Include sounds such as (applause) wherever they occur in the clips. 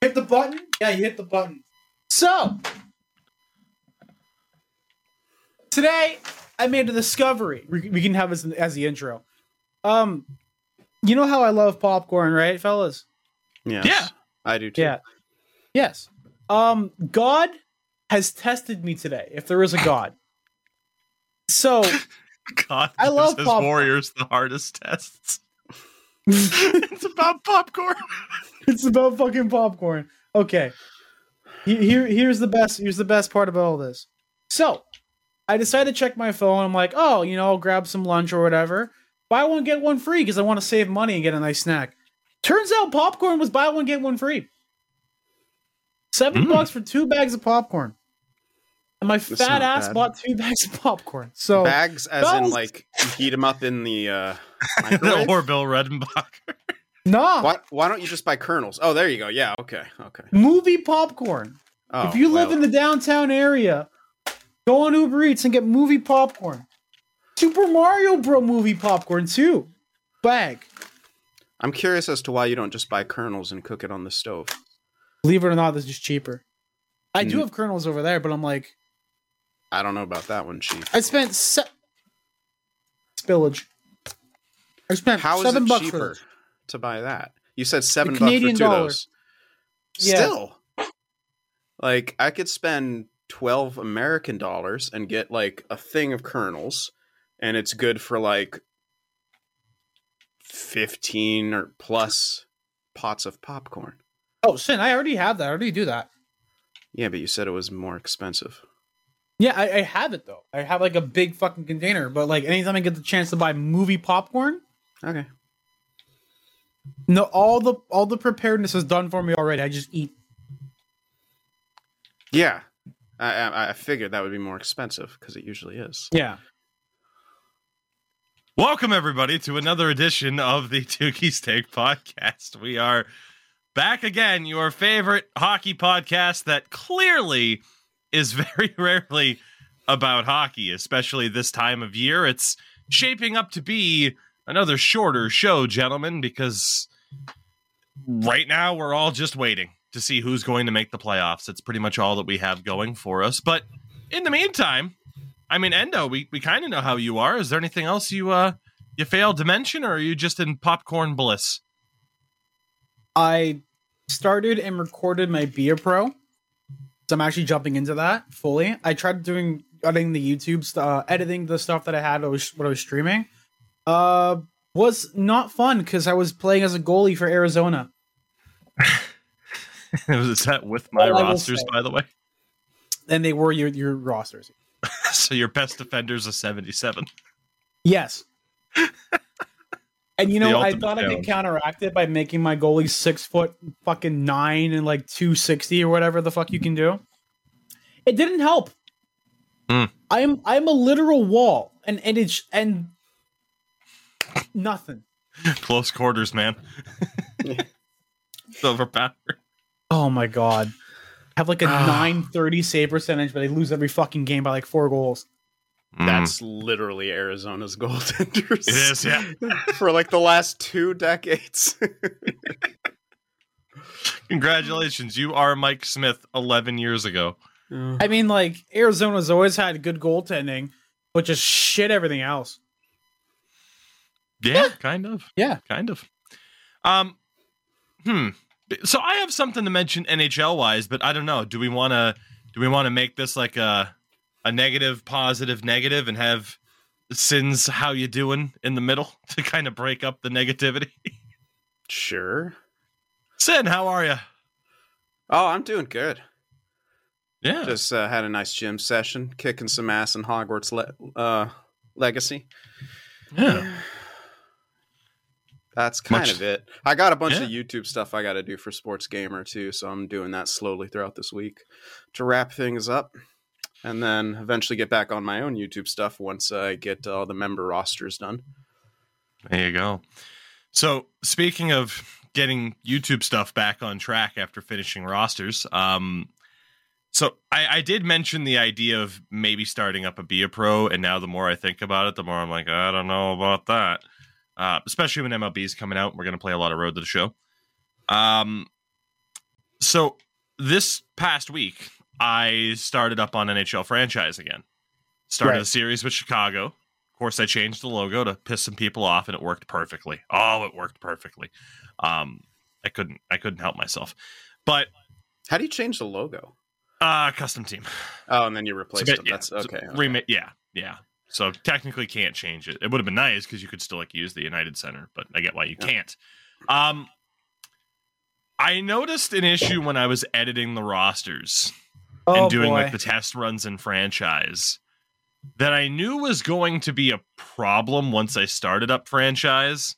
Hit the button? Yeah, you hit the button. So, today I made a discovery. We, we can have this as the intro. Um, you know how I love popcorn, right, fellas? Yes, Yeah. I do too. Yeah. Yes. Um, God has tested me today. If there is a God, so (laughs) God, I love his popcorn. warriors the hardest tests. (laughs) it's about popcorn. (laughs) (laughs) it's about fucking popcorn. Okay. Here, here's the best. Here's the best part about all this. So, I decided to check my phone. I'm like, oh, you know, I'll grab some lunch or whatever. Buy one get one free because I want to save money and get a nice snack. Turns out popcorn was buy one get one free. Seven Mm. bucks for two bags of popcorn. And my That's fat ass bad. bought two (laughs) bags of popcorn. So Bags, as that in like you heat them up in the uh, (laughs) the microwave. Orville Redenbacher. Nah, why, why don't you just buy kernels? Oh, there you go. Yeah. Okay. Okay. movie popcorn. Oh, if you live well, in the downtown area, go on Uber Eats and get movie popcorn. Super Mario Bro movie popcorn too. Bag. I'm curious as to why you don't just buy kernels and cook it on the stove. Believe it or not, this is cheaper. I do Mm. have kernels over there, but I'm like, I don't know about that one, Chief. I spent se- spillage. I spent How is seven it bucks for cheaper this. To buy that? You said seven bucks Canadian for two dollar. of those. Yeah. Still, like I could spend twelve American dollars and get like a thing of kernels, and it's good for like fifteen or plus pots of popcorn. Oh sin! I already have that. I already do that. Yeah, but you said it was more expensive. Yeah, I, I have it though. I have like a big fucking container. But like anytime I get the chance to buy movie popcorn, Okay. No, all the all the preparedness is done for me already. I just eat. Yeah, I I, I figured that would be more expensive because it usually is. Yeah. Welcome everybody to another edition of the Tougie's Take podcast. We are back again, your favorite hockey podcast that clearly is (laughs) very rarely about hockey, especially this time of year. It's shaping up to be another shorter show, gentlemen, because right now we're all just waiting to see who's going to make the playoffs. It's pretty much all that we have going for us. But in the meantime, I mean, Endo, we, we kind of know how you are. Is there anything else you uh you failed to mention, or are you just in popcorn bliss? I started and recorded my Be a Pro. So I'm actually jumping into that fully. I tried doing editing the YouTube uh, editing the stuff that I had I was, what I was streaming. Uh was not fun because I was playing as a goalie for Arizona. (laughs) Was that with my will rosters, by the way? And they were your your rosters. (laughs) so your best defender's a seventy-seven. Yes. and you know, I thought I could counteract it by making my goalie six foot fucking nine and like two sixty or whatever the fuck you can do. It didn't help. Hmm. I'm I'm a literal wall, and and it's and nothing. Close quarters, man. (laughs) it's overpowered. Oh my god. I have like a Ah. nine thirty save percentage, but I lose every fucking game by like four goals. That's literally Arizona's goaltenders. (laughs) It is, yeah. (laughs) For like the last two decades. Congratulations, you are Mike Smith eleven years ago. I mean, like Arizona's always had good goaltending, but just shit everything else. Yeah, kind of. Yeah. kind of. Um, hmm. So I have something to mention NHL wise, but I don't know. Do we want to? Do we want to make this like a a negative, positive, negative, and have sins how you doing in the middle (laughs) to kind of break up the negativity? sure. Sin, how are you? Oh, I'm doing good. Yeah, Just uh, had a nice gym session, kicking some ass in Hogwarts le- uh, Legacy. yeah. That's kind Much- of it. I got a bunch Yeah. of YouTube stuff I got to do for Sports Gamer too, so I'm doing that slowly throughout this week to wrap things up, and then eventually get back on my own YouTube stuff once I get all the member rosters done. There you go. So, speaking of getting YouTube stuff back on track after finishing rosters, um, so I, I did mention the idea of maybe starting up a Be a Pro, and now the more I think about it, the more I'm like, I don't know about that. Uh, especially when MLB is coming out, we're going to play a lot of Road to the Show. Um, So this past week, I started up on NHL franchise again. Started Right. a series with Chicago. Of course, I changed the logo to piss some people off, and it worked perfectly. Oh, it worked perfectly. Um, I couldn't, I couldn't help myself. But How do you change the logo? uh, custom team. Oh, and then you replaced them. yeah, That's okay. okay. Rema- yeah, yeah. So technically can't change it. It would have been nice because you could still like use the United Center, but I get why you Yeah. can't. Um, I noticed an issue when I was editing the rosters Oh and doing boy. like the test runs in franchise that I knew was going to be a problem once I started up franchise.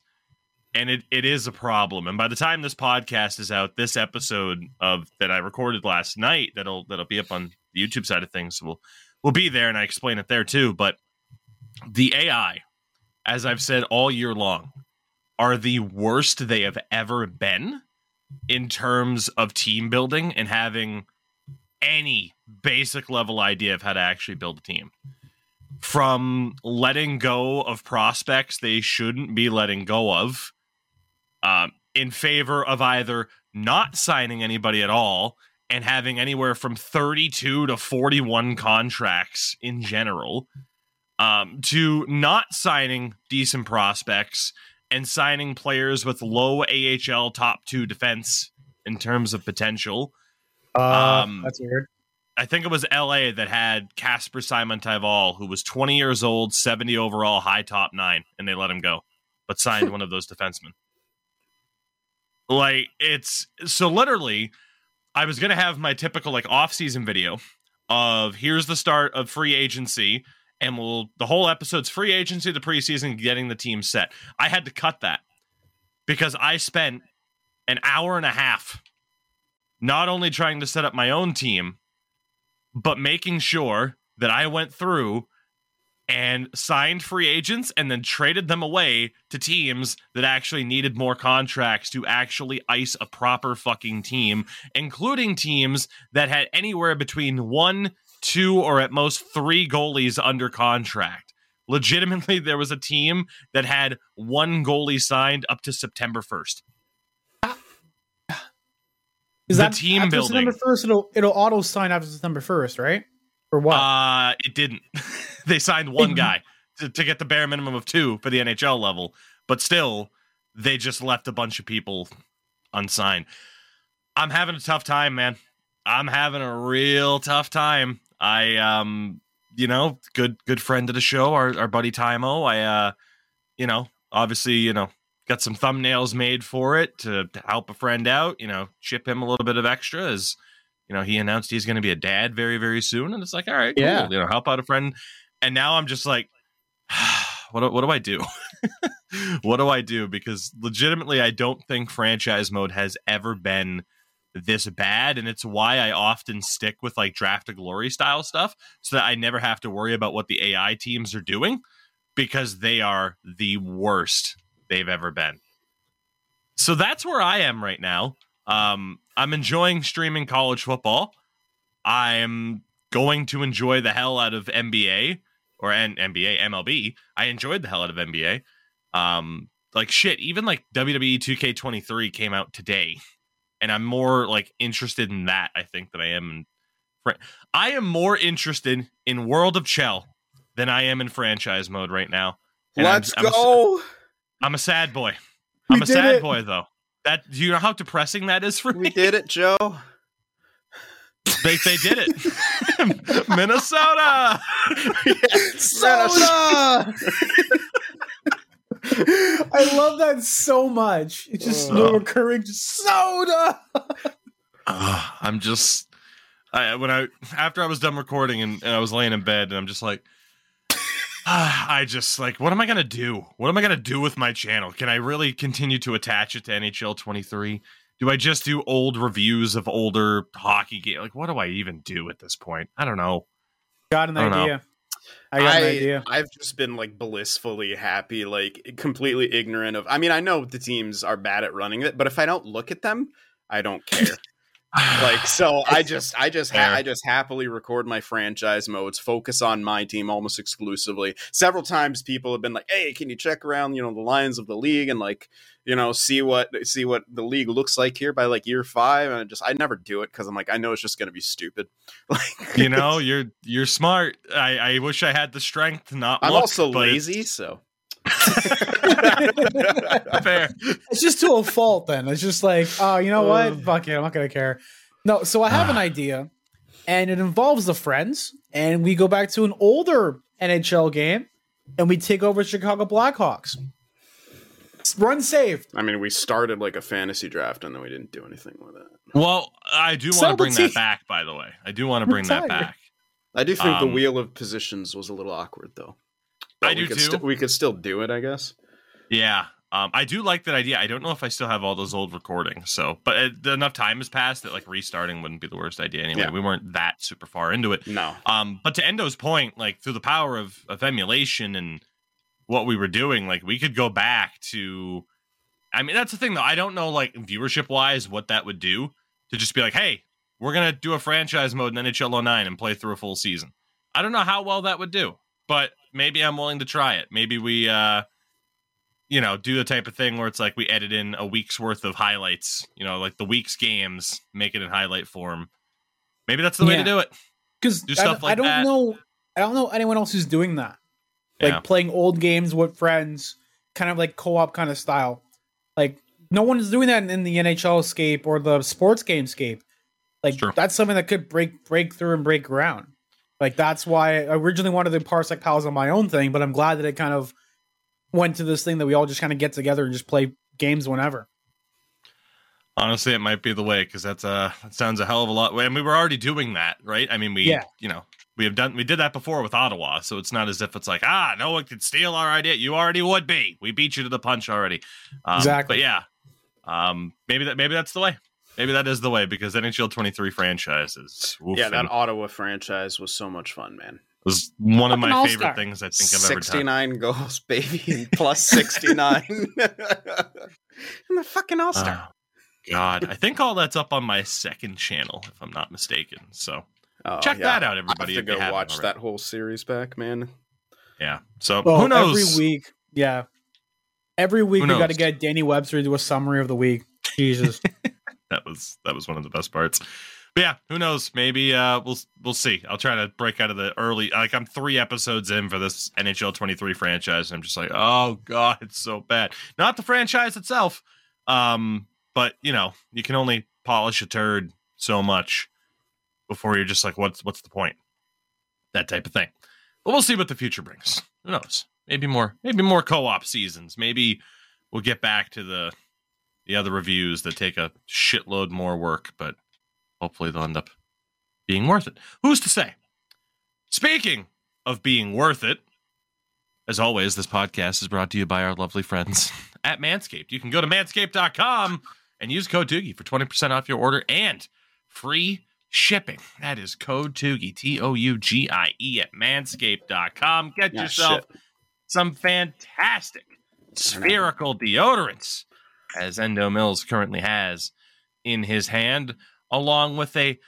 And it, it is a problem. And by the time this podcast is out, this episode of that I recorded last night that'll that'll be up on the YouTube side of things will will be there and I explain it there too. But the AI, as I've said all year long, are the worst they have ever been in terms of team building and having any basic level idea of how to actually build a team. From letting go of prospects they shouldn't be letting go of, um, in favor of either not signing anybody at all and having anywhere from 32 to 41 contracts in general, um, to not signing decent prospects and signing players with low AHL top two defense in terms of potential. Uh, um, that's weird. I think it was LA that had Casper Simon Tyval, who was 20 years old, 70 overall, high top nine, and they let him go, but signed one of those defensemen. Like it's so literally, I was gonna have my typical like off-season video of here's the start of free agency, and we'll the whole episode's free agency, the preseason, getting the team set. I had to cut that because I spent an hour and a half not only trying to set up my own team, but making sure that I went through and signed free agents and then traded them away to teams that actually needed more contracts to actually ice a proper fucking team, including teams that had anywhere between one, two, or at most three goalies under contract. Legitimately, (laughs) there was a team that had one goalie signed up to September 1st. Is the that team after building. September first? It'll it'll auto sign after September first, right? Or what? Uh, it didn't. (laughs) they signed one guy to, to get the bare minimum of two for the NHL level, but still, they just left a bunch of people unsigned. I'm having a tough time, man. I'm having a real tough time. I um, you know, good good friend of the show, our our buddy Timo. I uh, you know, obviously, you know, got some thumbnails made for it to, to help a friend out. You know, chip him a little bit of extra as you know he announced he's going to be a dad very very soon, and it's like, all right, cool. Yeah. you know, help out a friend. And now I'm just like, (sighs) what do, what do I do? (laughs) what do I do? Because legitimately, I don't think franchise mode has ever been this bad, and it's why I often stick with like draft to glory style stuff, so that I never have to worry about what the AI teams are doing because they are the worst they've ever been. So that's where I am right now. Um, I'm enjoying streaming college football. I'm going to enjoy the hell out of NBA or N- NBA, MLB. I enjoyed the hell out of NBA. Um, like shit, even like WWE 2K23 came out today, and I'm more like interested in that. I think than I am in. Fran- I am more interested in World of Chell than I am in franchise mode right now. And I'm- Let's I'm a- go. I'm a sad boy. We I'm a sad it. boy though. That do you know how depressing that is for we me? did it, Joe. They they did it. (laughs) Minnesota. Soda. (laughs) I love that so much. It's just Ugh. recurring just soda. Ugh, I'm just I when I after I was done recording and, and I was laying in bed and I'm just like (sighs) ah, I just like what am I gonna do? What am I gonna do with my channel? Can I really continue to attach it to NHL 23? Do I just do old reviews of older hockey games? Like what do I even do at this point? I don't know. Got an idea. know. I got an idea. I've just been like blissfully happy, like completely ignorant of. I mean, I know the teams are bad at running it, but if I don't look at them, I don't care. Like so, I just, I just, ha- I just happily record my franchise modes, focus on my team almost exclusively. Several times, people have been like, "Hey, can you check around, you know, the lines of the league and like, you know, see what see what the league looks like here by like year five? And I just, I never do it because I'm like, I know it's just gonna be stupid. (laughs) Like, you know, you're you're smart. I, I wish I had the strength to not. I'm look, also lazy, so. (laughs) Fair. it's just to a fault then it's just like oh you know what Ugh. fuck it i'm not gonna care no so i have an idea and it involves the friends and we go back to an older nhl game and we take over chicago blackhawks run save I mean, we started like a fantasy draft and then we didn't do anything with it. Well, I do want to bring that back. By the way, I do want to bring that back. I do think the Um, wheel of positions was a little awkward, though. I we do could too. sti- we could still do it, I guess. Yeah. Um, I do like that idea. I don't know if I still have all those old recordings. So, but it, enough time has passed that like restarting wouldn't be the worst idea anyway. Yeah. We weren't that super far into it. No, Um, but to Endo's point, like through the power of, of emulation and what we were doing, like we could go back to. I mean, that's the thing though. I don't know, like viewership wise, what that would do to just be like, hey, we're gonna do a franchise mode in NHL 09 and play through a full season. I don't know how well that would do, but maybe I'm willing to try it. Maybe we, uh, you know, do the type of thing where it's like we edit in a week's worth of highlights. You know, like the week's games, make it in highlight form. Maybe that's the way to do it. because Do I, stuff like I don't that. know i don't know anyone else who's doing that like Yeah. playing old games with friends kind of like co-op kind of style like no one's doing that in the nhl scape or the sports game scape like that's something that could break break through and break ground like that's why i originally wanted to parsec pals on my own thing but i'm glad that it kind of went to this thing that we all just kind of get together and just play games whenever Honestly, it might be the way because that's uh that sounds a hell of a lot. And we were already doing that, right? I mean, we Yeah. you know we have done we did that before with Ottawa, so it's not as if it's like ah no one could steal our idea. You already would be. We beat you to the punch already. Um, Exactly. But yeah, um, maybe that maybe that's the way. Maybe that is the way because NHL 23 franchises. oof, yeah, that and Ottawa franchise was so much fun, man. It was one of my all-star. favorite things I think I've ever done. Sixty-nine goals, (laughs) baby, and plus sixty-nine, (laughs) and the fucking All Star. Oh, ah, God, I think all that's up on my second channel, if I'm not mistaken. So Oh, check yeah. that out, everybody. I have everybody. to if go haven't watch already. that whole series back, man. Yeah. So well who knows? every week yeah every week Who we got to get danny webster to do a summary of the week jesus that (laughs) was that was one of the best parts. But yeah, who knows? Maybe uh, we'll we'll see. I'll try to break out of the early. Like I'm three episodes in for this NHL 23 franchise, and I'm just like, oh god, it's so bad. Not the franchise itself, um, but you know, you can only polish a turd so much before you're just like, what's what's the point? That type of thing. But we'll see what the future brings. Who knows? Maybe more. Maybe more co-op seasons. Maybe we'll get back to the the other reviews that take a shitload more work, but hopefully they'll end up being worth it. Who's to say? Speaking of being worth it, as always, this podcast is brought to you by our lovely friends (laughs) at Manscaped. You can go to manscaped.com and use code Tougie for 20% off your order and free shipping. That is code Tougie, T O U G I E, at manscaped.com. Get Yeah, yourself shit. some fantastic spherical deodorants, as Endo Mills currently has in his hand, along with a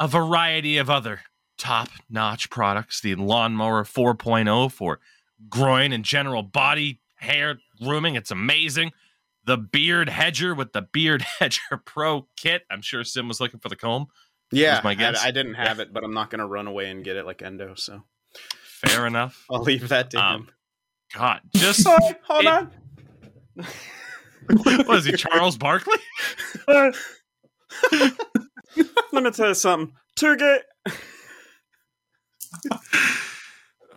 a variety of other top notch products. The Lawnmower 4.0 for groin and general body hair grooming. It's amazing. The Beard Hedger with the Beard (laughs) Hedger Pro kit. I'm sure Sim was looking for the comb. Yeah, my I- guess. I, didn't have it, but I'm not gonna run away and get it like Endo. So Fair enough. (laughs) I'll leave that to Um, him. God, just Oh, hold it- on. (laughs) (laughs) what is he, Charles Barkley? (laughs) Let me tell you something. Turgate. Oh,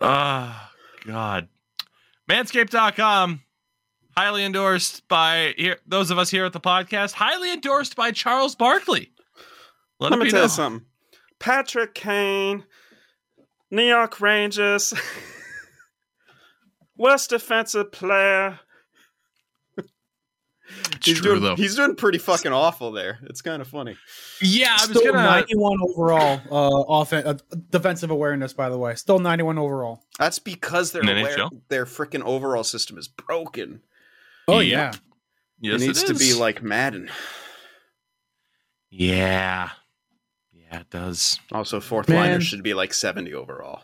(laughs) ah, God. Manscaped.com. Highly endorsed by here, those of us here at the podcast. Highly endorsed by Charles Barkley. Let, Let me tell you something. Patrick Kane, New York Rangers, worst defensive player. It's he's true, doing, though. He's doing pretty fucking awful there. It's kind of funny. Yeah, I was Still gonna. 91 overall uh, offen- uh, defensive awareness, by the way. Still 91 overall. That's because they're aware their freaking overall system is broken. Oh, Yeah. yeah. Yes, it needs to be like Madden. Yeah. Yeah, it does. Also, fourth Man. liners should be like 70 overall.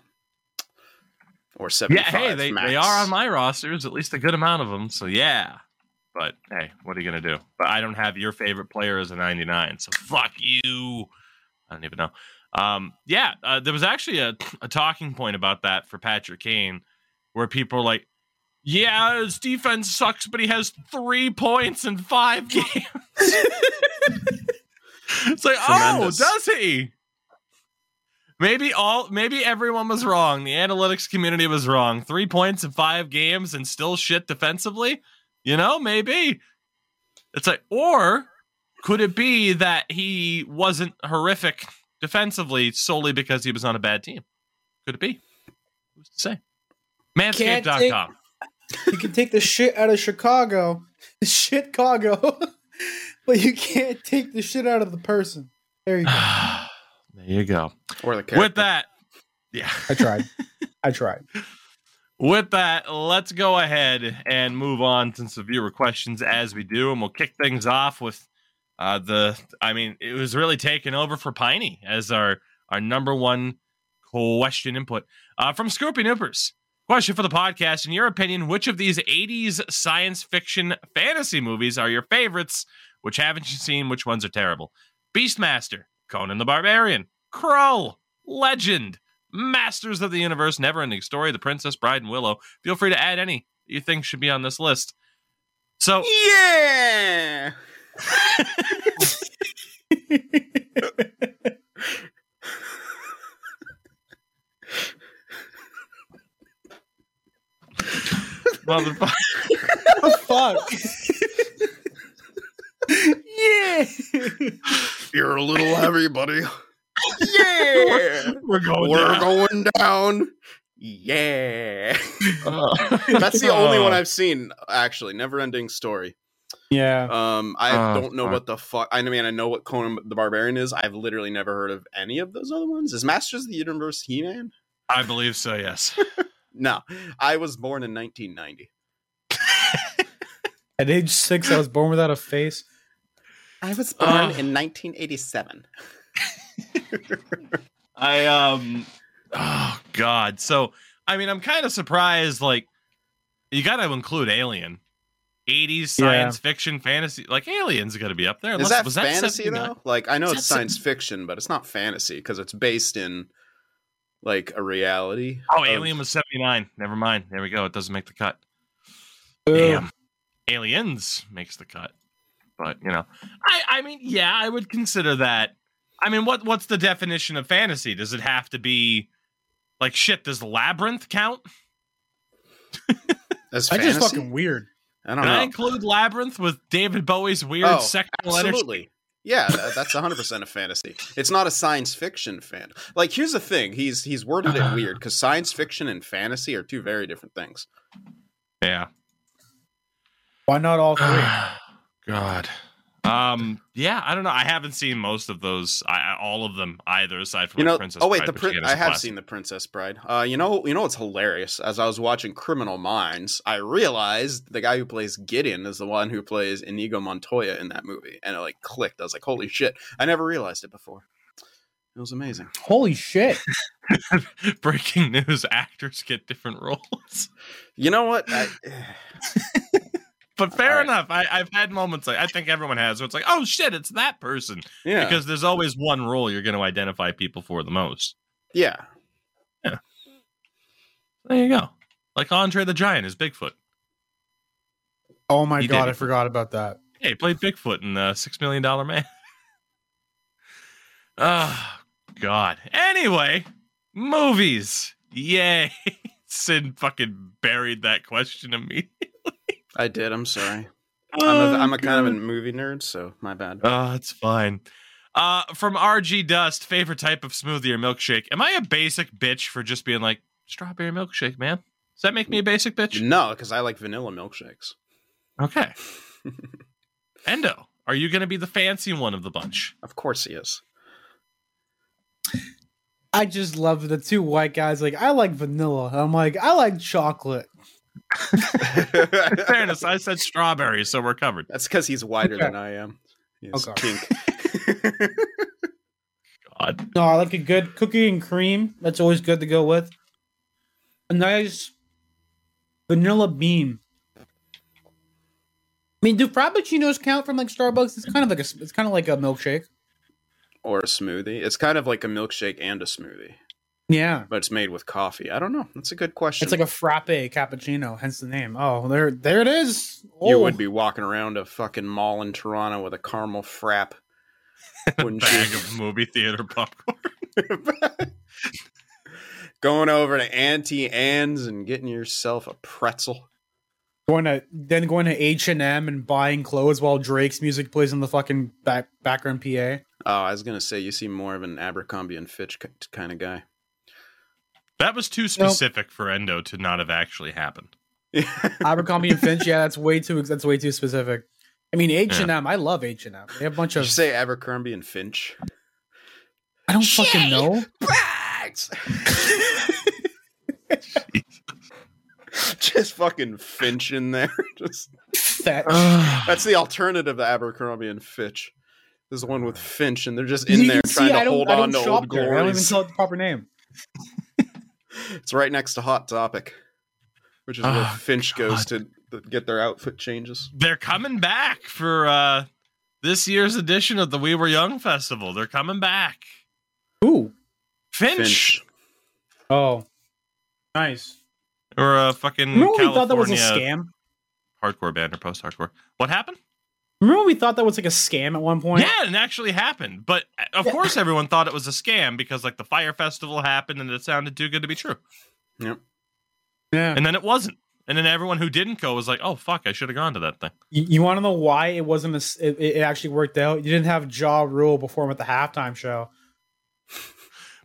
Or 75. Yeah, hey, they, max. they are on my rosters, at least a good amount of them. So yeah. But hey, what are you gonna do? But I don't have your favorite player as a 99, so fuck you. I don't even know. Um, yeah, uh, there was actually a, a talking point about that for Patrick Kane, where people are like, "Yeah, his defense sucks, but he has three points in five games." it's like, Tremendous. oh, does he? Maybe all maybe everyone was wrong. The analytics community was wrong. Three points in five games and still shit defensively. You know, maybe. It's like, or could it be that he wasn't horrific defensively solely because he was on a bad team? Could it be? Who's to say? Can't Manscaped.com. You can take the shit out of Chicago, (laughs) shit Chicago, (laughs) but you can't take the shit out of the person. There you go. (sighs) there you go. Or the character. With that, yeah. I tried. (laughs) I tried. With that, let's go ahead and move on to some viewer questions as we do, and we'll kick things off with uh, the. I mean, it was really taken over for Piney as our our number one question input uh, from Scorpion Hoopers. Question for the podcast: In your opinion, which of these '80s science fiction fantasy movies are your favorites? Which haven't you seen? Which ones are terrible? Beastmaster, Conan the Barbarian, Crow, Legend, Masters of the Universe, Never Ending Story, The Princess Bride, and Willow. Feel free to add any you think should be on this list. So, Yeah! motherfucker, (laughs) oh, fuck. (laughs) yeah. You're a little heavy, buddy. Yeah! we're going We're down. going down. Yeah. Uh, (laughs) That's the only Oh. one I've seen, actually. Never ending story. Yeah. Um, I Oh, don't know fuck. what the fuck. I mean, I know what Conan the Barbarian is. I've literally never heard of any of those other ones. Is Masters of the Universe He Man? I believe so. Yes. (laughs) No, I was born in 1990. At age six, I was born without a face. I was born born in in 1987. (laughs) I um oh god. So I mean I'm kind of surprised like you got to include Alien. 80s science fiction fantasy like Aliens got to be up there. Is Unless- that was fantasy 79? though? Like, I know Is it's that science fiction, but it's not fantasy because it's based in like a reality. Oh, of- Alien was 79. Never mind. There we go. It doesn't make the cut. Boo. Damn. Aliens makes the cut. But, you know, I I mean, yeah, I would consider that. I mean, what what's the definition of fantasy? Does it have to be like shit, does Labyrinth count? (laughs) As I just fucking weird. I don't Can I include Labyrinth with David Bowie's weird Oh, sexual energy? Absolutely. Yeah, that's 100% a fantasy. It's not a science fiction fan. Like here's the thing, he's he's worded it weird cuz science fiction and fantasy are two very different things. Yeah. Why not all three? (sighs) God. Um. Yeah. I don't know. I haven't seen most of those. I, I- all of them either, aside from You like know, Princess oh wait, Bride, the which prin- again is have classic. seen the Princess Bride. Uh, you know, you know what's hilarious? As I was watching Criminal Minds, I realized the guy who plays Gideon is the one who plays Inigo Montoya in that movie, and it like clicked. I was like, holy shit! I never realized it before. It was amazing. Holy shit. (laughs) (laughs) Breaking news: Actors get different (laughs) roles. You know what? I, (sighs) But fair All right. enough. I, I've had moments. Like, I think everyone has. Where it's like, oh shit, it's that person. yeah, Because there's always one role you're going to identify people for the most. yeah. Yeah. There you go. Like Andre the Giant is Bigfoot. Oh my He god. I forgot about that. Hey, he played Bigfoot in uh, Six Million Dollar Man. oh, (laughs) God. Anyway, movies. Yay. (laughs) Sin fucking buried that question immediately. I did. I'm sorry. I'm a, I'm a kind of a movie nerd, so my bad. Oh, it's fine. Uh, from RG Dust, favorite type of smoothie or milkshake. Am I a basic bitch for just being like strawberry milkshake, man? Does that make me a basic bitch? No, because I like vanilla milkshakes. Okay. (laughs) Endo, are you going to be the fancy one of the bunch? Of course he is. I just love the two white guys. Like, I like vanilla. I'm like, I like chocolate. In (laughs) fairness, I said strawberry, so we're covered. That's because he's whiter Okay. than I am. He's oh, Okay. pink. God. No, I like a good cookie and cream. That's always good to go with. A nice vanilla bean. I mean, do frappuccinos count from like Starbucks? It's kind of like a, it's kind of like a milkshake. or a smoothie. It's kind of like a milkshake and a smoothie, Yeah, but it's made with coffee. I don't know. That's a good question. it's like a frappe cappuccino, hence the name. Oh, there, there it is. you Oh. would be walking around a fucking mall in Toronto with a caramel frap. (laughs) Wouldn't Bag you? of movie theater popcorn. (laughs) Going over to Auntie Anne's and getting yourself a pretzel. going to then going to H and M and buying clothes while Drake's music plays in the fucking back background PA. Oh, I was gonna say you seem more of an Abercrombie and Fitch kind of guy. That was too specific for Endo to not have actually happened. (laughs) Abercrombie and Finch. Yeah, that's way too that's way too specific. I mean H and M. I love H and M. They have a bunch Did of. you say Abercrombie and Finch? I don't fucking know. (laughs) Just fucking Finch in there. (laughs) Just That (sighs) that's the alternative to Abercrombie and Fitch. There's the one with Finch, and they're just in You there can see, trying to hold on to shop old there. I don't even glories. tell it the proper name. (laughs) It's right next to Hot Topic, which is where Oh, Finch goes to get their outfit changes. They're coming back for uh this year's edition of the We Were Young Festival. They're coming back. Ooh. Finch, Finch. Oh. Nice. or a fucking Remember when we thought that was a California scam? hardcore band or post hardcore. What happened? Remember when we thought that was like a scam at one point? Yeah, it actually happened. But uh, of Yeah. course, everyone thought it was a scam because like the Fyre Festival happened and it sounded too good to be true. Yep. Yeah. And then it wasn't. And then everyone who didn't go was like, "Oh fuck, I should have gone to that thing." You, you want to know why it wasn't a, s- it, it actually worked out? You didn't have Ja Rule before him at the halftime show.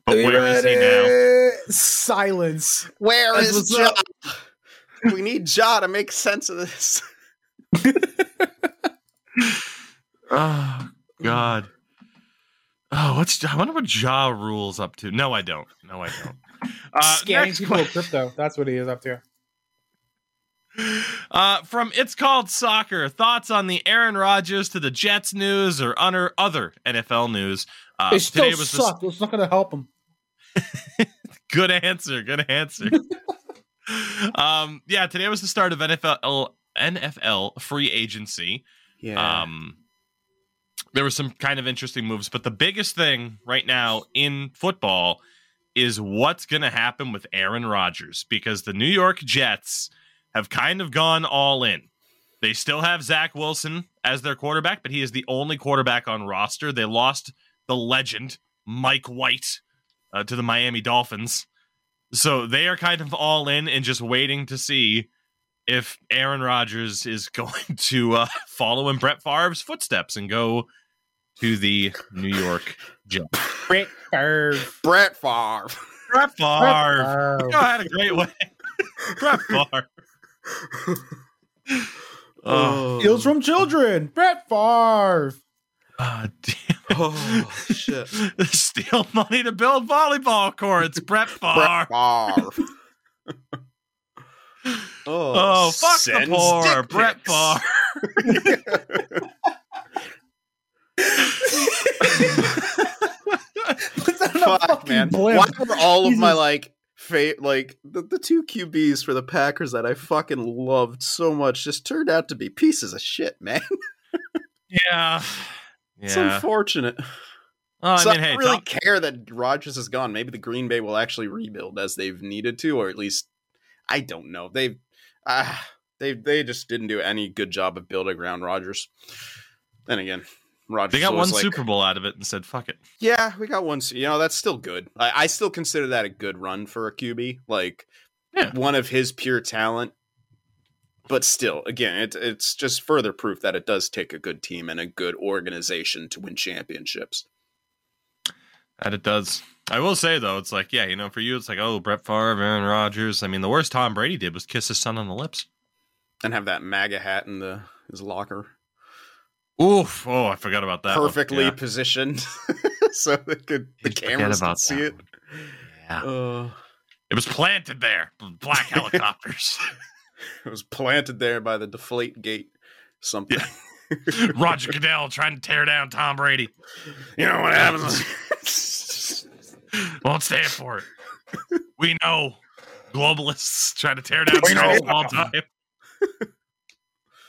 But where is he now? Silence. Where That's is what's Ja? up. we need Jaw to make sense of this. (laughs) (laughs) Oh God. Oh, what's I wonder what Ja Rule's up to? No, I don't. No, I don't. (laughs) Uh, Scanning people with crypto. That's what he is up to. uh, from It's Called Soccer. Thoughts on the Aaron Rodgers to the Jets news or other other NFL news? Uh, It still today was the sucked. It's not going to help him. (laughs) Good answer. Good answer. um, yeah, today was the start of NFL NFL free agency. Yeah. Um, there were some kind of interesting moves, but the biggest thing right now in football is what's going to happen with Aaron Rodgers because the New York Jets have kind of gone all in. They still have Zach Wilson as their quarterback, but he is the only quarterback on roster. They lost the legend Mike White uh, to the Miami Dolphins, so they are kind of all in and just waiting to see if Aaron Rodgers is (laughs) going to uh, follow in Brett Favre's footsteps and go to the New York Jets. Brett Favre. Brett Favre. Brett Favre. Favre. You know, had a great way. (laughs) Brett Favre. (laughs) Oh, Steals from children. Brett Favre. ah, damn. Oh shit. Steal money to build volleyball courts. Brett Favre. Brett Favre. Oh, oh, fuck the poor. Brett pics. Favre. Put that on a Fuck, man. blimp. Why were all of my like fa- like the, the two QBs for the Packers that I fucking loved so much just turned out to be pieces of shit, man. (laughs) Yeah. It's Yeah. unfortunate. Oh, I so mean, I hey, don't really Tom- care that Rodgers is gone. Maybe the Green Bay will actually rebuild as they've needed to, or at least I don't know. They've uh, they they just didn't do any good job of building around Rodgers. Then again, Rodgers they got one like, Super Bowl out of it and said, fuck it. Yeah, we got one. You know, that's still good. I, I still consider that a good run for a QB. Like Yeah. one of his pure talent. But still, again, it, it's just further proof that it does take a good team and a good organization to win championships. That it does. I will say though, it's like, yeah, you know, for you, it's like, oh, Brett Favre, Aaron Rodgers. I mean, the worst Tom Brady did was kiss his son on the lips. And have that MAGA hat in the his locker. Oof! Oh, I forgot about that. one. perfectly Yeah. positioned (laughs) so they could the Did forget cameras could see it. Yeah. Uh, It was planted there. Black helicopters. (laughs) it was planted there by the deflate gate something. Roger Goodell trying to tear down Tom Brady. (laughs) You know what happens? Won't stand for it. We know globalists trying to tear down We know. all time.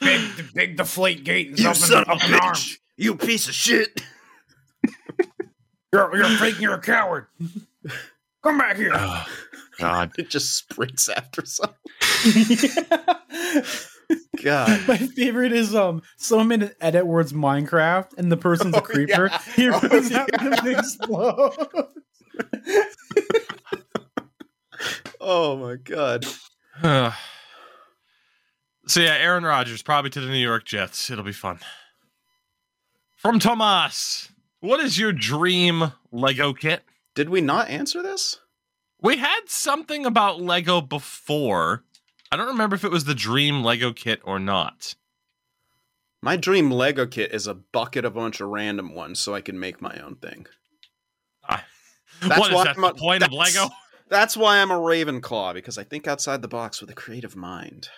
Big, big deflate gate. you son of a bitch! You piece of shit! You're, you're fake. You're a coward. Come back here. Oh, God. It just sprints after something. (laughs) God. My favorite is um someone made an edit where it's Minecraft and the person's a Oh, creeper. yeah. Here Oh, goes yeah. having to explode. (laughs) Oh my god. (sighs) so yeah, Aaron Rodgers probably to the New York Jets. It'll be fun. From Tomas, what is your dream Lego kit? Did we not answer this? We had something about Lego before. I don't remember if it was the dream Lego kit or not. My dream Lego kit is a bucket of a bunch of random ones so I can make my own thing. I- That's what is why that I'm the a- point of Lego? That's why I'm a Ravenclaw because I think outside the box with a creative mind.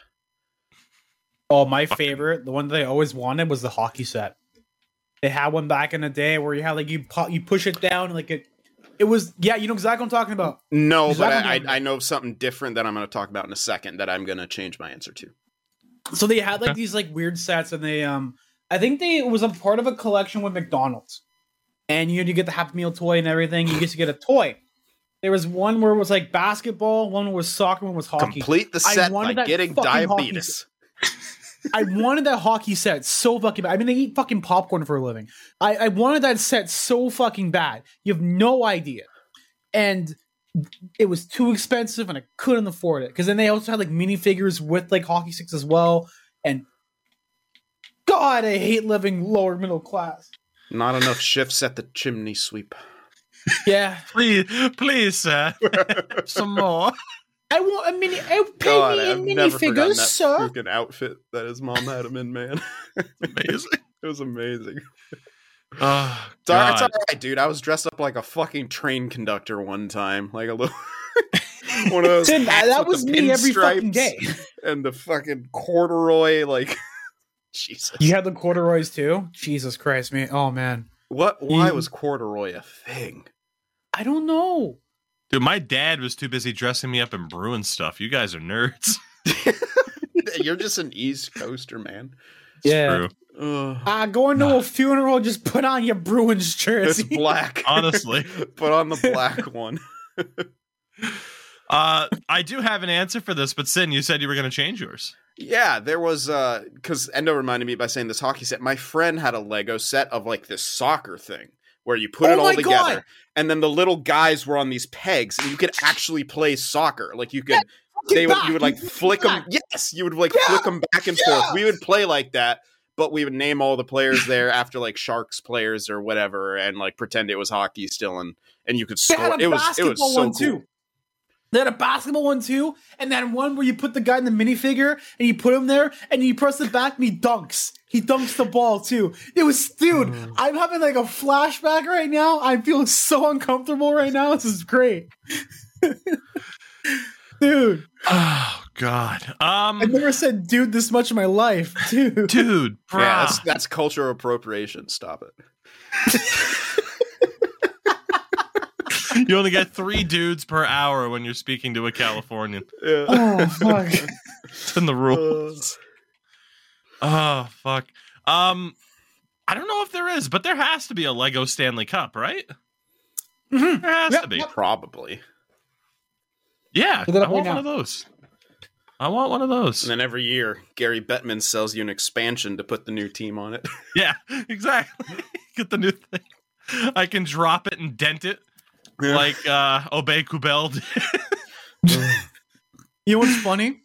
Oh, my favorite, the one that I always wanted was the hockey set. They had one back in the day where you had like you pu- you push it down like it. It was yeah, you know exactly what I'm talking about. No, Is but I, I, I know something different that I'm going to talk about in a second that I'm going to change my answer to. So they had like Okay. these like weird sets, and they um, I think they it was a part of a collection with McDonald's, and you you get the Happy Meal toy and everything. You get to get a toy. There was one where it was like basketball, one was soccer, one was hockey. Complete the set by getting diabetes. I wanted that hockey set so fucking bad. I mean, they eat fucking popcorn for a living. I, I wanted that set so fucking bad. You have no idea. And it was too expensive and I couldn't afford it. Because then they also had like minifigures with like hockey sticks as well. And God, I hate living lower middle class. Not enough shifts at the chimney sweep. Yeah. (laughs) Please, please, sir. (laughs) Some more. I want a mini I pay God, me I've in minifigures, sir. freaking outfit that his mom had him in, man. (laughs) Amazing. it was amazing. Oh, It's all, it's God. all right, dude. I was dressed up like a fucking train conductor one time, like a little one of those. Tim, that was the me every fucking day. and the fucking corduroy. Like, (laughs) Jesus, You had the corduroys too? Jesus Christ, man. Oh man. what? Why You- was corduroy a thing? I don't know. Dude, my dad was too busy dressing me up in Bruin stuff. You guys are nerds. (laughs) (laughs) You're just an East Coaster, man. It's Yeah. true. Ugh. Uh, going to a funeral, just put on your Bruins jersey. It's black. Honestly. Put on the black one. Uh, I do have an answer for this, but Sin, you said you were going to change yours. Yeah, there was uh because Endo reminded me by saying this hockey set. My friend had a Lego set of like this soccer thing where you put Oh it all together, God! and then the little guys were on these pegs, and you could actually play soccer. Like you could, Fucking they would back, you would like flick them. Yes, you would like Yeah, flick them back and yeah. forth. We would play like that, but we would name all the players there after like Sharks players or whatever, and like pretend it was hockey still, and and you could They score. had a It was it basketball was so one cool. too. They had a basketball one too, and then one where you put the guy in the minifigure and you put him there and you press the back and he dunks. He dunks the ball too. It was, dude. Mm. I'm having like a flashback right now. I'm feeling so uncomfortable right now. This is great, (laughs) dude. Oh God. Um, I've never said "dude" this much in my life, (laughs) dude. dude, bruh. Yeah, that's that's cultural appropriation. Stop it. (laughs) you only get three dudes per hour when you're speaking to a Californian. Yeah. Oh fuck. (laughs) It's in the rules. Oh fuck. Um, I don't know if there is, but there has to be a Lego Stanley Cup, right? Mhm. There has Yep, to be. yep. Probably. Yeah, I want right one of those. I want one of those. And then every year, Gary Bettman sells you an expansion to put the new team on it. (laughs) Yeah, exactly. (laughs) Get the new thing. I can drop it and dent it like uh Aubé-Kubel did. (laughs) You know what's funny?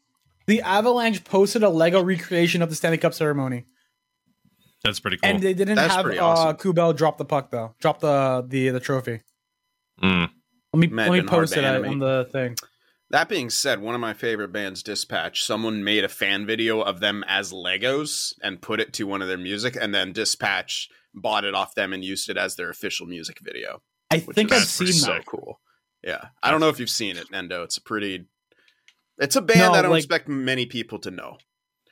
The Avalanche posted a Lego recreation of the Stanley Cup ceremony, That's pretty cool. and they didn't That's have pretty uh, awesome. Kubel drop the puck though. Drop the the the trophy. Mm. Let me Might have let me post it uh, animate. on the thing. That being said, one of my favorite bands, Dispatch, someone made a fan video of them as Legos and put it to one of their music, and then Dispatch bought it off them and used it as their official music video. I think I've pretty seen so that. cool. Yeah, I don't know if you've seen it, Nendo. It's a pretty. It's a band No, that I don't like- expect many people to know.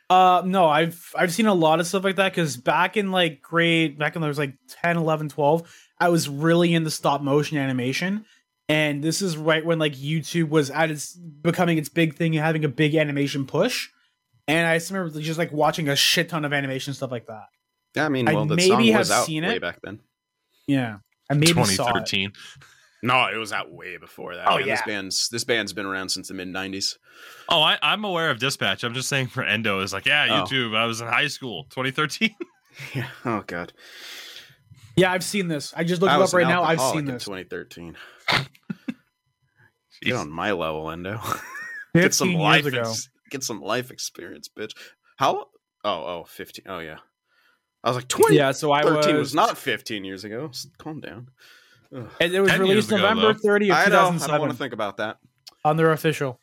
Uh, no, I've I've seen a lot of stuff like that because back in like grade, back when I was like 10, 11, 12, I was really into stop motion animation. And this is right when like YouTube was at its becoming its big thing and having a big animation push. And I just remember just like watching a shit ton of animation stuff like that. Yeah, I mean, I well, the maybe song have was out seen way it. back then. Yeah, I maybe saw it. 2013. No, it was out way before that. Oh, man. This band's this band's been around since the mid '90s. Oh, I, I'm aware of Dispatch. I'm just saying for Endo is like, yeah, Oh. YouTube. I was in high school, 2013. (laughs) Yeah. Oh God. Yeah, I've seen this. I just looked I it up right now. I've seen this. 2013. (laughs) Get on my level, Endo. (laughs) get some life. ago. ex- get some life experience, bitch. How? Oh, oh, 15. Oh yeah. I was like 20. Yeah, so I 13 was, was not 15 years ago. S- Calm down. Ugh. And it was released ago, November though. 30th, I know. I don't want to think about that. on their official.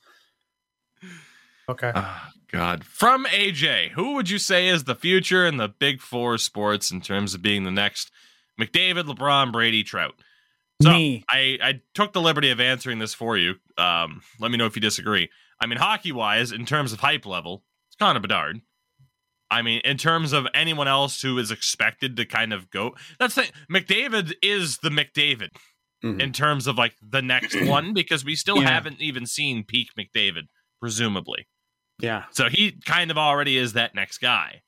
Okay. Oh, God. From AJ, who would you say is the future in the big four sports in terms of being the next McDavid, LeBron, Brady, Trout? So Me. I, I took the liberty of answering this for you. Um, let me know if you disagree. I mean, hockey wise, in terms of hype level, it's Connor Bedard. I mean, in terms of anyone else who is expected to kind of go, that's the McDavid is the McDavid Mhm. in terms of like the next (clears throat) one because we still Yeah. haven't even seen peak McDavid, presumably. Yeah. So he kind of already is that next guy.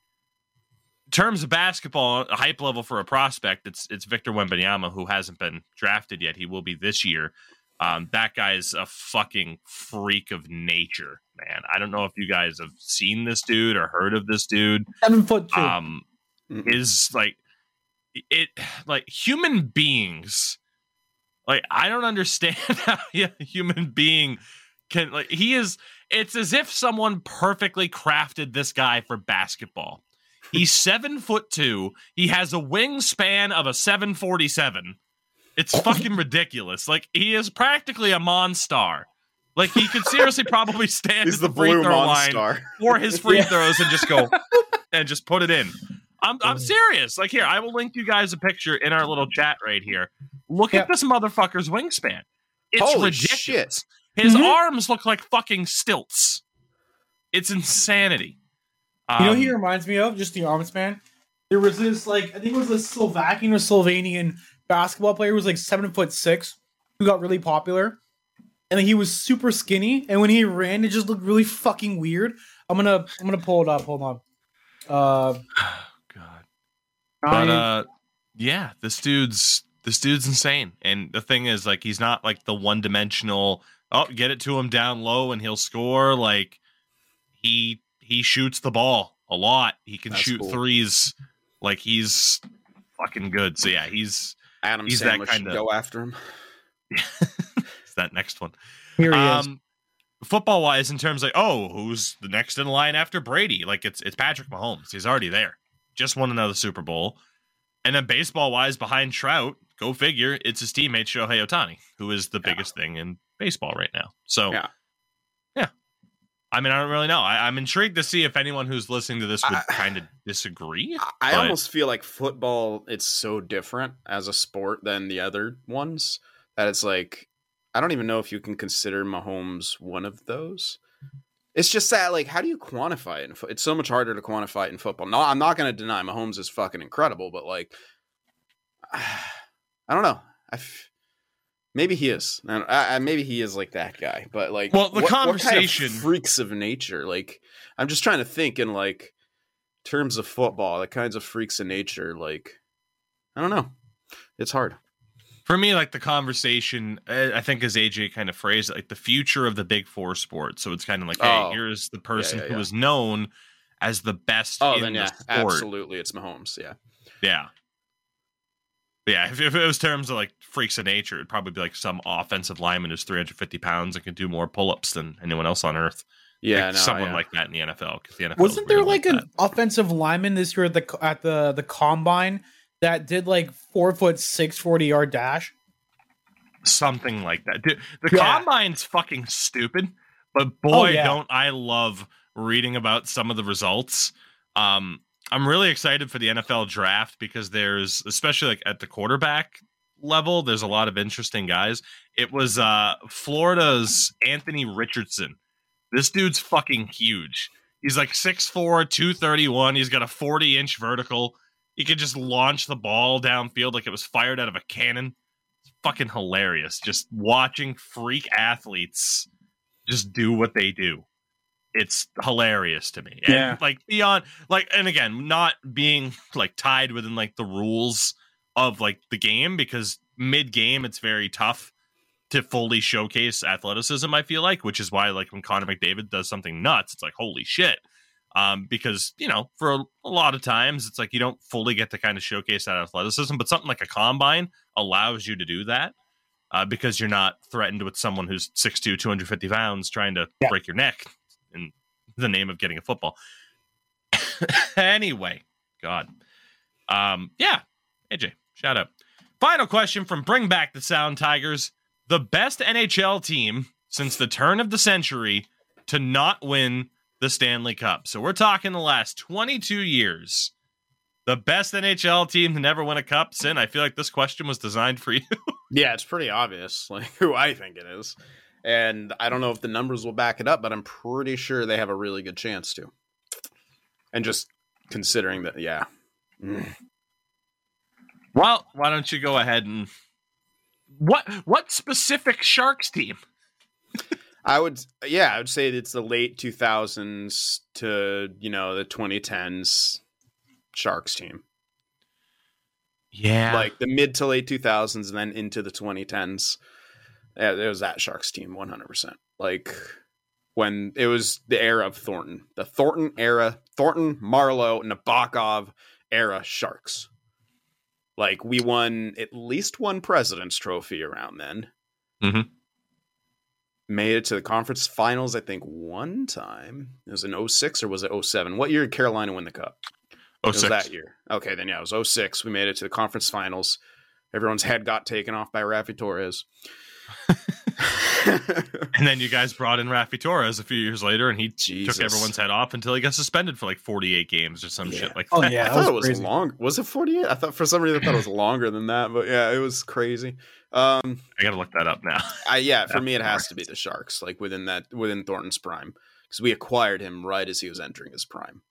In terms of basketball, a hype level for a prospect, it's it's Victor Wembanyama who hasn't been drafted yet. He will be this year. Um, that guy is a fucking freak of nature, man. I don't know if you guys have seen this dude or heard of this dude. Seven foot two. Um, is like it like human beings like i don't understand (laughs) how a human being can like he is it's as if someone perfectly crafted this guy for basketball he's (laughs) seven foot two he has a wingspan of a 747 it's (laughs) fucking ridiculous like he is practically a monstar like he could seriously probably stand He's at the the, free blue throw line monstar. (laughs) for his free Yeah. throws and just go (laughs) and just put it in. I'm I'm serious. Like here, I will link you guys a picture in our little chat right here. Look Yeah. at this motherfucker's wingspan. It's Holy ridiculous. shit. His Mhm. arms look like fucking stilts. It's insanity. you know, who Um, he reminds me of just the arms man. There was this like I think it was a Slovakian or Slovenian basketball player who was like seven foot six who got really popular, and he was super skinny. And when he ran, it just looked really fucking weird. I'm gonna I'm gonna pull it up. Hold on. Uh, (sighs) God. I- But uh yeah, this dude's this dude's insane. And the thing is like he's not like the one dimensional oh, get it to him down low and he'll score like he he shoots the ball a lot. He can That's shoot cool. threes like he's fucking good. So yeah, he's Adam He's that Sandler should kinda- go after him. (laughs) it's that next one. here he is. Um football wise in terms of oh, who's the next in line after Brady? Like it's it's Patrick Mahomes. He's already there. Just won another Super Bowl. And then baseball wise behind Trout, go figure, it's his teammate Shohei Ohtani, who is the Yeah. biggest thing in baseball right now. So Yeah. yeah. I mean, I don't really know. I, I'm intrigued to see if anyone who's listening to this would kind of disagree. I- I almost feel like football it's so different as a sport than the other ones that it's like I don't even know if you can consider Mahomes one of those. It's just that like how do you quantify it? In fo- it's so much harder to quantify it in football. No, I'm not going to deny Mahomes is fucking incredible, but like (sighs) I don't know. I f- maybe he is. I, I, maybe he is like that guy, but like Well, the what- what kind of conversation- freaks of nature. Like I'm just trying to think in like terms of football, the kinds of freaks of nature, like I don't know. It's hard. For me, like the conversation, uh, I think as AJ kind of phrased it, like the future of the big four sports. So it's kind of like, hey, Oh. here's the person yeah, who yeah. is known as the best Oh, in then the yeah, sport. absolutely, it's Mahomes. Yeah, Yeah. But yeah, if, if it was terms of like freaks of nature, it'd probably be like some offensive lineman who's 350 pounds and can do more pull ups than anyone else on earth. yeah, Like no, someone yeah. like that in the NFL. Because the NFL Wasn't there weird like an offensive lineman this year at the at the the combine that did like four foot six forty yard dash? something like that. Dude, the Yeah. combine's fucking stupid, but boy, yeah. don't I love reading about some of the results. Um, I'm really excited for the NFL draft because there's, especially like at the quarterback level, there's a lot of interesting guys. It was uh, Florida's Anthony Richardson. This dude's fucking huge. He's like 6'4, 231. He's got a 40 inch vertical. He could just launch the ball downfield like it was fired out of a cannon. It's fucking hilarious. Just watching freak athletes just do what they do. It's hilarious to me. And Yeah. like beyond like and again, not being like tied within like the rules of like the game because mid game it's very tough to fully showcase athleticism, I feel like, which is why like when Connor McDavid does something nuts, it's like holy shit. Um, because you know, for a, a lot of times it's like you don't fully get to kind of showcase that athleticism, but something like a combine allows you to do that. Uh, because you're not threatened with someone who's 6'2, 250 pounds trying to Yeah. break your neck in the name of getting a football. (coughs) anyway, God. Um, yeah, AJ, shout out. Final question from Bring Back the Sound Tigers. The best NHL team since the turn of the century to not win the Stanley Cup. So we're talking the last 22 years. The best NHL team to never win a cup. Sin, I feel like this question was designed for (laughs) you. Yeah, it's pretty obvious, like (laughs) who I think it is. And I don't know if the numbers will back it up, but I'm pretty sure they have a really good chance to. And just considering that, yeah. Mm. well, why don't you go ahead and what what specific Sharks team? I would, yeah, I would say it's the late 2000s to, you know, the 2010s Sharks team. Yeah. Like the mid to late 2000s and then into the 2010s. Yeah, it was that Sharks team 100%. Like when it was the era of Thornton, the Thornton era, Thornton, Marleau, Nabokov era Sharks. Like we won at least one President's Trophy around then. Mhm. Made it to the conference finals, I think, one time. It was in 06 or was it 07? What year did Carolina win the cup? oh, It was oh six. that year. Okay, then yeah, it was 06. We made it to the conference finals. Everyone's head got taken off by Raffi Torres. (laughs) (laughs) And then you guys brought in Raffi Torres a few years later, and he Jesus. took everyone's head off until he got suspended for like 48 games or some Yeah. shit like that. Oh, yeah. I thought it was crazy. long. Was it 48? I thought for some reason I thought it was (clears throat) longer than that, but yeah, it was crazy. Um, I gotta look that up now. I yeah, for me it has to be (laughs) the Sharks, like within that within Thornton's prime, because we acquired him right as he was entering his prime,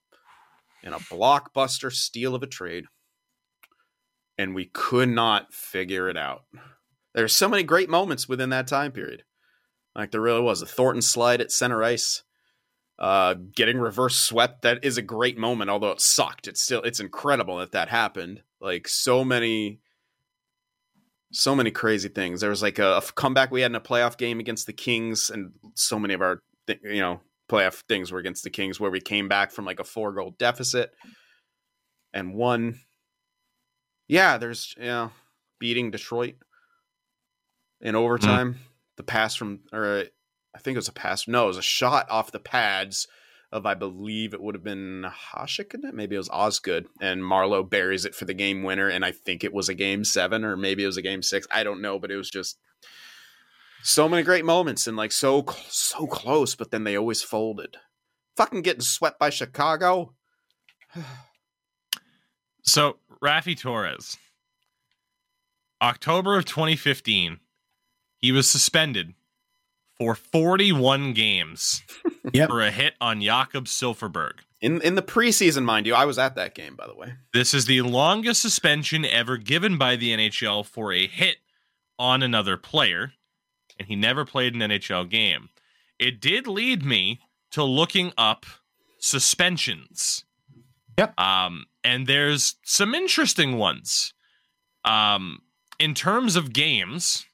in a blockbuster steal of a trade, and we could not figure it out. There's so many great moments within that time period, like there really was. A Thornton slide at center ice, uh, getting reverse swept. That is a great moment, although it sucked. It's still it's incredible that that happened. Like so many so many crazy things. There was like a, a comeback we had in a playoff game against the Kings, and so many of our th- you know playoff things were against the Kings, where we came back from like a four goal deficit and won. Yeah, there's you know beating Detroit in overtime. The pass from or uh, I think it was a pass. No, it was a shot off the pads of I believe it would have been Hasek. Maybe it was Osgood, and Marleau buries it for the game winner. And I think it was a game seven, or maybe it was a game six. I don't know, but it was just so many great moments and like so so close, but then they always folded. Fucking getting swept by Chicago. (sighs) So Raffi Torres, October of 2015, he was suspended for 41 games (laughs) Yep. for a hit on Jakob Silfverberg. In in the preseason, mind you, I was at that game, by the way. This is the longest suspension ever given by the NHL for a hit on another player, and he never played an NHL game. It did lead me to looking up suspensions. Yep. Um, and there's some interesting ones. Um, in terms of games,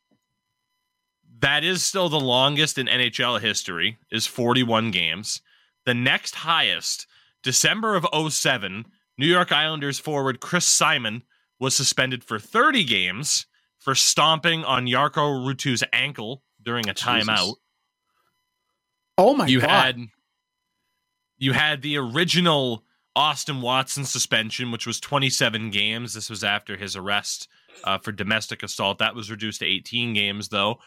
that is still the longest in NHL history, is 41 games. The next highest, December of 07, New York Islanders forward Chris Simon was suspended for 30 games for stomping on Jarkko Ruutu's ankle during a timeout. Oh my you god. had you had the original Austin Watson suspension, which was 27 games. This was after his arrest uh, for domestic assault. That was reduced to 18 games, though.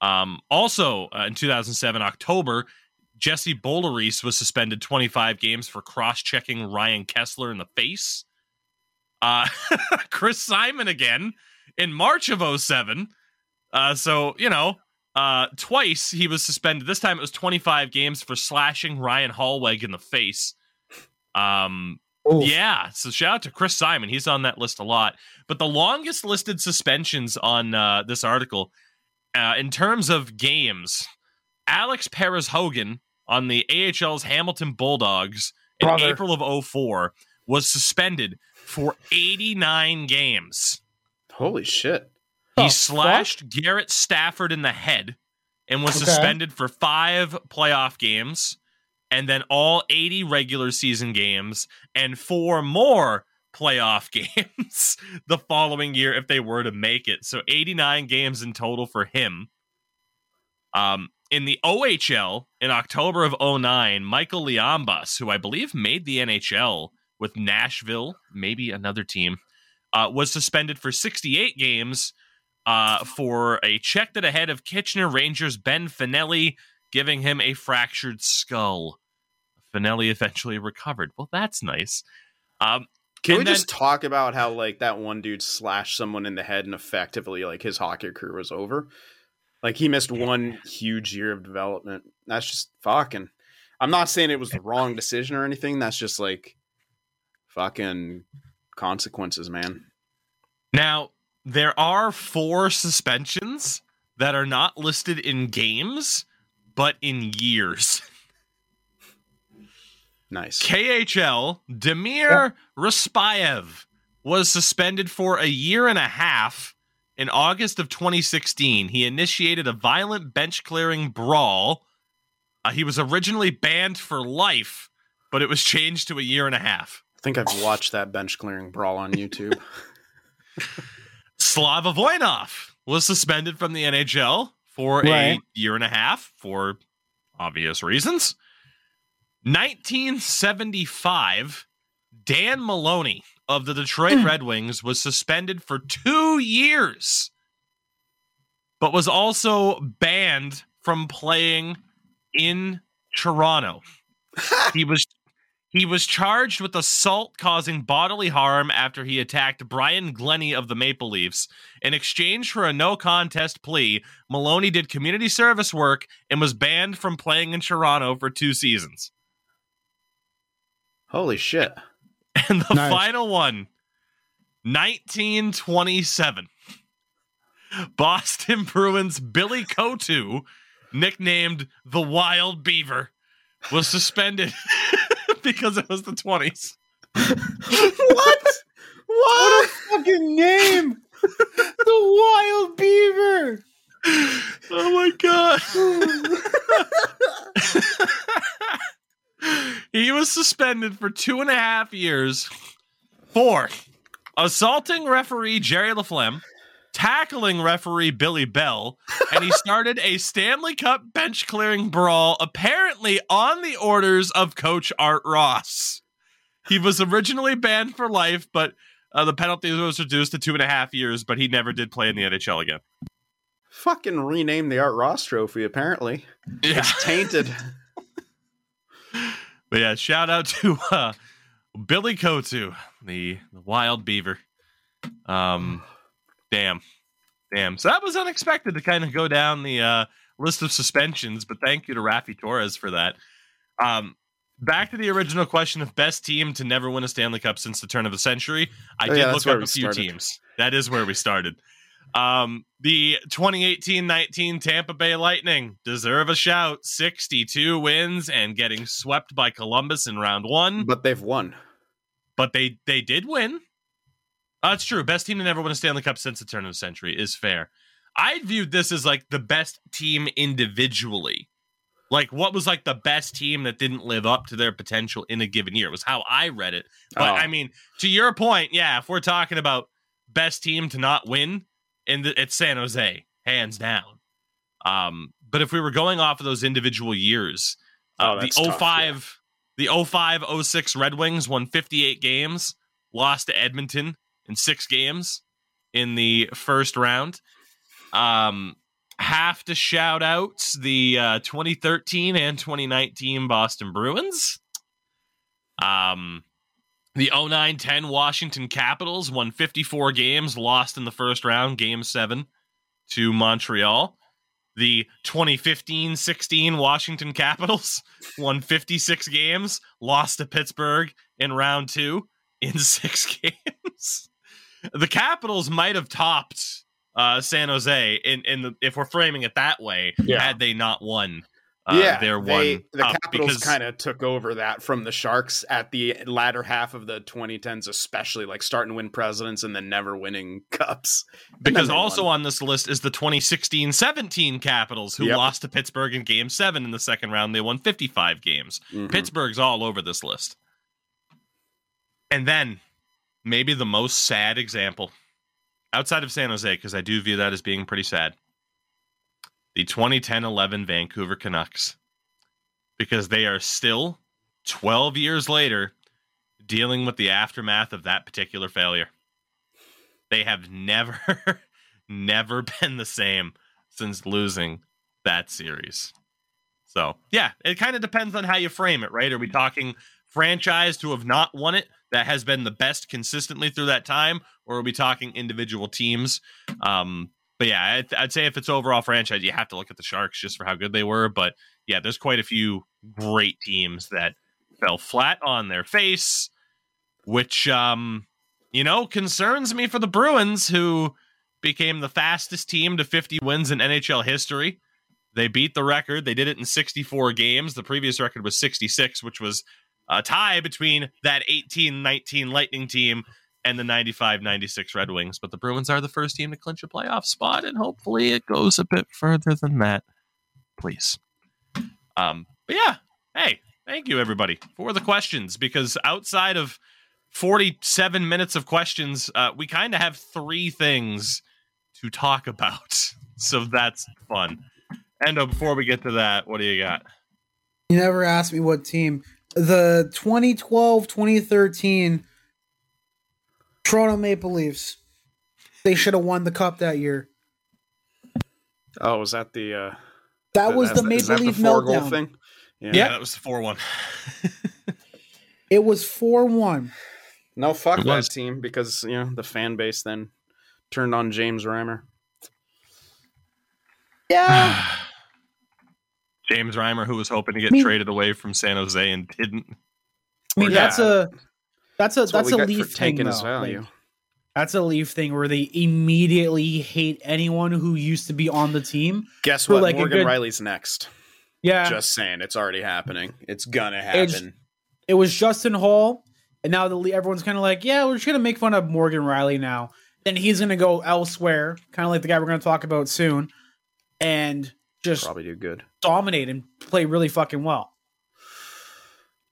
Um, also, uh, in 2007, October, Jesse Boulerice was suspended 25 games for cross-checking Ryan Kesler in the face. Uh, (laughs) Chris Simon again in March of 07. Uh, so, you know, uh, twice he was suspended. This time it was 25 games for slashing Ryan Hollweg in the face. Um, Oof. yeah, so shout out to Chris Simon. He's on that list a lot. But the longest listed suspensions on uh, this article, uh, in terms of games, Alex Perezhogin on the AHL's Hamilton Bulldogs in Brother. April of 04 was suspended for 89 games. Holy shit. He The slashed Garrett Stafford in the head and was Okay. suspended for five playoff games and then all 80 regular season games and four more playoff (laughs) games the following year if they were to make it. So 89 games in total for him. Um, in the OHL in October of 09, Michael Liambas, who I believe made the NHL with Nashville, maybe another team, uh, was suspended for 68 games uh, for a check that ahead of Kitchener Rangers Ben Fanelli, giving him a fractured skull. Fanelli eventually recovered. Well, that's nice. Um, Can we then- just talk about how like that one dude slashed someone in the head and effectively like his hockey career was over? Like he missed one huge year of development. That's just fucking. I'm not saying it was the wrong decision or anything. That's just like fucking consequences, man. Now, there are four suspensions that are not listed in games, but in years. (laughs) Nice. KHL, Damir Rispayev was suspended for a year and a half in August of 2016. He initiated a violent bench clearing brawl. Uh, he was originally banned for life, but it was changed to a year and a half. I think I've watched that bench clearing brawl on YouTube. (laughs) Slava Voinov was suspended from the NHL for a year and a half for obvious reasons. 1975, Dan Maloney of the Detroit Hmm. Red Wings was suspended for two years, but was also banned from playing in Toronto. (laughs) he was he was charged with assault causing bodily harm after he attacked Brian Glennie of the Maple Leafs. In exchange for a no contest plea, Maloney did community service work and was banned from playing in Toronto for two seasons. Holy shit. (laughs) And the Nice. final one, 1927. Boston Bruins Billy Coutu, nicknamed the Wild Beaver, was suspended (laughs) because it was the 20s. what? What? A fucking name. the Wild Beaver. Oh my god. (laughs) (laughs) he was suspended for two and a half years for assaulting referee Jerry Laflamme, tackling referee Billy Bell, and he started a Stanley Cup bench clearing brawl, apparently on the orders of Coach Art Ross. He was originally banned for life, but uh, the penalty was reduced to two and a half years, but he never did play in the NHL again. Fucking rename the Art Ross Trophy. Apparently, Yeah. it's tainted. (laughs) But yeah, shout out to uh, Billy Coutu, the, the wild beaver. Um, damn, damn. So that was unexpected to kind of go down the uh, list of suspensions, but thank you to Raffi Torres for that. Um, back to the original question of best team to never win a Stanley Cup since the turn of the century. I Oh, did yeah, look up a few started. teams. That is where we started. Um, the 2018-19 Tampa Bay Lightning deserve a shout. 62 wins and getting swept by Columbus in round one, but they've won. but they they did win. Uh, That's true. Best team to never win a Stanley Cup since the turn of the century is fair. I viewed this as like the best team individually. Like what was like the best team that didn't live up to their potential in a given year was how I read it. But Oh. I mean, to your point, yeah, if we're talking about best team to not win, in the, it's San Jose, hands down. Um, but if we were going off of those individual years, uh, Oh, the that's tough, 05 the 05 06 Red Wings won 58 games, lost to Edmonton in 6 games in the first round. Um have to shout out the uh, 2013 and 2019 Boston Bruins. Um the 09-10 Washington Capitals won 54 games, lost in the first round, game 7 to Montreal. The 2015-16 Washington Capitals (laughs) won 56 games, lost to Pittsburgh in round 2 in (laughs) 6 games. The Capitals might have topped uh, San Jose in in the, if we're framing it that way Yeah. had they not won uh, yeah, their they, the Capitals because- kind of took over that from the Sharks at the latter half of the 2010s, especially like starting to win presidents and then never winning (laughs) cups. Because also won. on this list is the 2016-17 Capitals who Yep. lost to Pittsburgh in game 7 in the second round. They won 55 games. Mhm. Pittsburgh's all over this list. And then maybe the most sad example outside of San Jose because I do view that as being pretty sad. The 2010-11 Vancouver Canucks because they are still 12 years later dealing with the aftermath of that particular failure. They have never (laughs) never been the same since losing that series. So, yeah, it kind of depends on how you frame it, right? Are we talking franchise to have not won it that has been the best consistently through that time, or are we talking individual teams? Um, but yeah, I'd, I'd say if it's overall franchise, you have to look at the Sharks just for how good they were. But yeah, there's quite a few great teams that fell flat on their face, which um, you know concerns me for the Bruins, who became the fastest team to 50 wins in NHL history. They beat the record. They did it in 64 games. The previous record was 66, which was a tie between that 18 19 Lightning team and the 95 96 Red Wings. But the Bruins are the first team to clinch a playoff spot, and hopefully it goes a bit further than that. Please. Um, but yeah, hey, thank you everybody for the questions because outside of 47 minutes of questions, uh, we kind of have three things to talk about. (laughs) So that's fun. Endo, before we get to that, what do you got? You never asked me what team. The 2012 2013 Toronto Maple Leafs. They should have won the cup that year. Oh, was that the uh That was the is Maple that Leaf four goal meltdown. thing? Yeah. Yeah, that was the 4 1. It was 4 1. No, fuck that team because you know the fan base then turned on James Reimer. Yeah. (sighs) James Reimer, who was hoping to get I mean- traded away from San Jose and didn't. I mean, Yeah. that's a that's a That's, that's, a Leaf thing. though. Like, that's a Leaf thing where they immediately hate anyone who used to be on the team. Guess what? like Morgan good- Rielly's next. Yeah, Just saying, it's already happening. It's gonna It's- happen. it was Justin Holl, and now the everyone's kind of like, yeah, we're just gonna make fun of Morgan Rielly now. Then he's gonna go elsewhere, kind of like the guy we're gonna talk about soon, and just Probably do good. dominate and play really fucking well.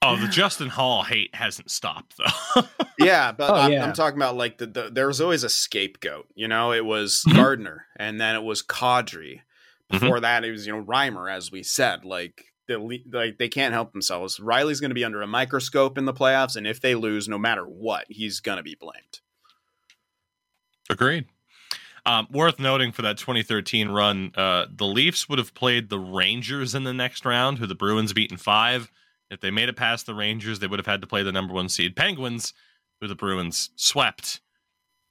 Oh, the Justin Holl hate hasn't stopped, though. (laughs) Yeah, but Oh, I'm, yeah. I'm talking about like the, the there was always a scapegoat. You know, it was Mm-hmm. Gardiner, and then it was Kadri. Mhm. Before that, it was you know Reimer, as we said. Like the like they can't help themselves. Rielly's going to be under a microscope in the playoffs, and if they lose, no matter what, he's going to be blamed. Agreed. Um, worth noting for that 2013 run, uh, the Leafs would have played the Rangers in the next round, who the Bruins beat in five. If they made it past the Rangers, they would have had to play the number one seed Penguins, who the Bruins swept,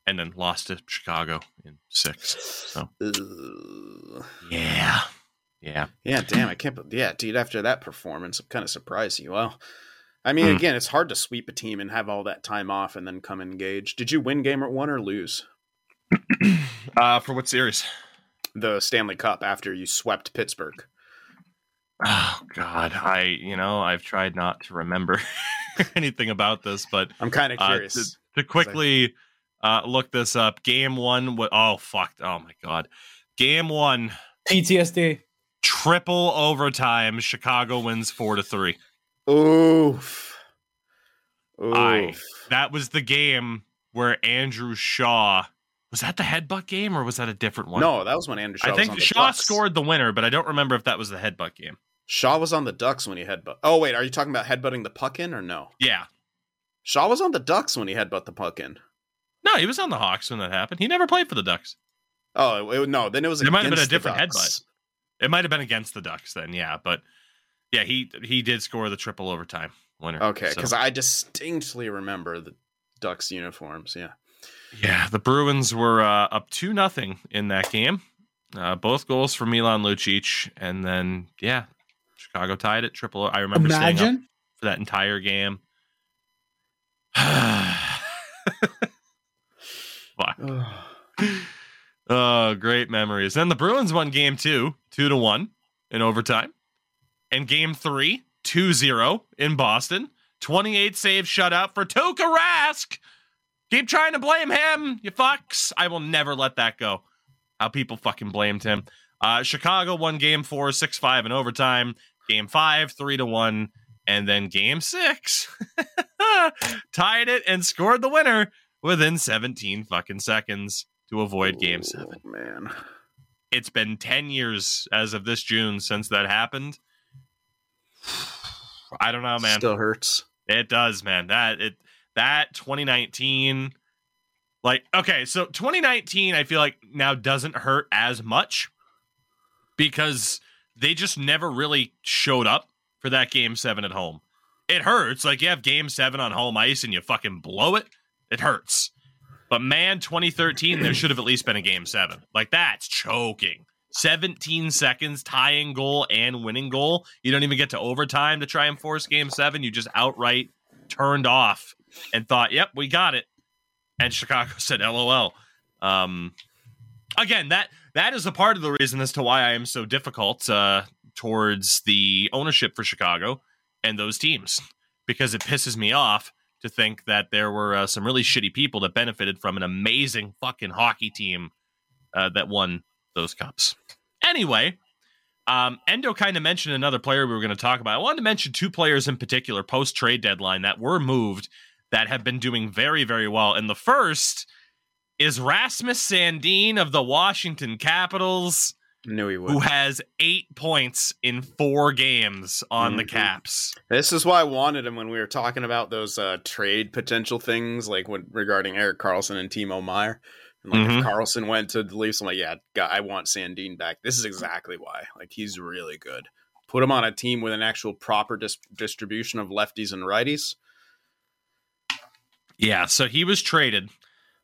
and then lost to Chicago in six. So Ugh. yeah, yeah. Yeah, damn, I can't. be- Yeah, dude, after that performance, I'm kind of surprised you. Well, I mean, Hmm. again, it's hard to sweep a team and have all that time off and then come engaged. Did you win game one or lose (clears throat) Uh, for what series? the Stanley Cup after you swept Pittsburgh? Oh God, I you know I've tried not to remember (laughs) anything about this, but I'm kind of Uh, curious. to, to quickly uh, look this up, game one. wa- Oh fuck! Oh my god, game one, PTSD. triple overtime. Chicago wins four to three. Oof. Oof. I- That was the game where Andrew Shaw was that the headbutt game or was that a different one? no, that was when Andrew Shaw I was think on the Shaw Ducks. scored the winner, but I don't remember if that was the headbutt game. Shaw was on the Ducks when he headbutt. Oh wait, are you talking about headbutting the puck in or no? Yeah, Shaw was on the Ducks when he headbutt the puck in. no, he was on the Hawks when that happened. He never played for the Ducks. Oh it, no, then it was. It might have been a different Ducks. It might have been against the Ducks then, yeah, but yeah, he he did score the triple overtime winner. Okay, So- because I distinctly remember the Ducks uniforms. Yeah. Yeah, the Bruins were uh, up two nothing in that game, Uh, both goals for Milan Lucic, and then yeah, Chicago tied it triple. I remember staying up for that entire game. (sighs) Fuck. (sighs) Oh, great memories. Then the Bruins won game two, two to one in overtime. And game three, 2 0 in Boston. 28 save shutout for Tuukka Rask. Keep trying to blame him, you fucks. I will never let that go. How people fucking blamed him. Uh, Chicago won game four, six five 6 5 in overtime. Game five, 3 to 1. And then game six, (laughs) tied it and scored the winner within 17 fucking seconds to avoid game seven. Man. It's been 10 years as of this June since that happened. (sighs) I don't know, man. Still hurts. It does, man. That it that 2019 like okay, so 2019 I feel like now doesn't hurt as much because they just never really showed up for that game 7 at home. It hurts like you have game 7 on home ice and you fucking blow it. It hurts. But man, 2013 there should have at least been a game 7. Like that's choking. 17 seconds tying goal and winning goal. You don't even get to overtime to try and force game 7. You just outright turned off and thought, "Yep, we got it." And Chicago (laughs) said, "LOL." Um, again, that that is a part of the reason as to why I am so difficult uh, towards the ownership for Chicago and those teams because it pisses me off to think that there were uh, some really shitty people that benefited from an amazing fucking hockey team uh, that won those cups. Anyway, um, Endo kind of mentioned another player we were going to talk about. I wanted to mention two players in particular post trade deadline that were moved that have been doing very, very well. And the first is Rasmus Sandin of the Washington Capitals, Knew he would. who has eight points in four games on the Mhm. Caps. This is why I wanted him when we were talking about those uh, trade potential things, like when, regarding Erik Karlsson and Timo Meier. And like Mhm. if Karlsson went to the Leafs, I'm like, yeah, I want Sandin back. This is exactly why. Like he's really good. Put him on a team with an actual proper dis- distribution of lefties and righties. Yeah, so he was traded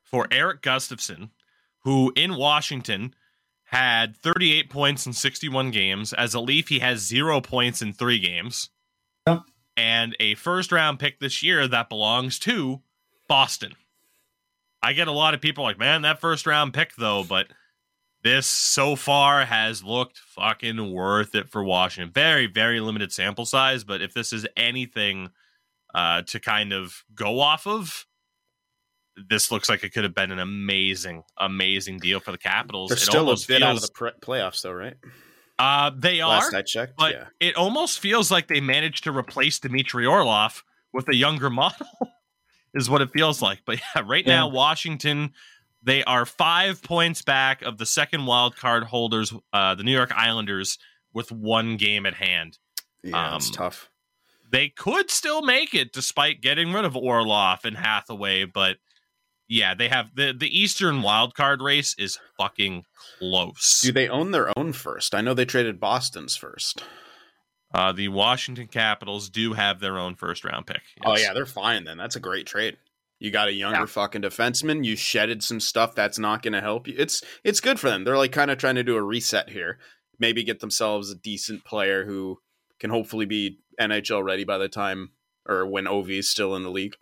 for Erik Gustafsson, who in Washington had 38 points in 61 games. As a Leaf, he has zero points in three games. Yep. And a first round pick this year that belongs to Boston. I get a lot of people like, man, that first round pick, though, but this so far has looked fucking worth it for Washington. Very, very limited sample size, but if this is anything uh, to kind of go off of, this looks like it could have been an amazing, amazing deal for the Capitals. They're It still a almost bit out of feels- the pre- playoffs, though, right? uh, they are, Last I checked, but yeah. it almost feels like they managed to replace Dmitry Orlov with a younger (laughs) model, is what it feels like. But yeah, right now, Washington, they are five points back of the second wild card holders, uh, the New York Islanders, with one game at hand. Yeah, it's um, tough. They could still make it despite getting rid of Orlov and Hathaway, but yeah, they have the the Eastern wild card race is fucking close. Do they own their own first? I know they traded Boston's first. Uh, the Washington Capitals do have their own first round pick. Oh yeah, they're fine then. That's a great trade. You got a younger Yeah. fucking defenseman. You shedded some stuff that's not going to help you. It's it's good for them. They're like kind of trying to do a reset here. Maybe get themselves a decent player who can hopefully be NHL ready by the time or when Ov is still in the league.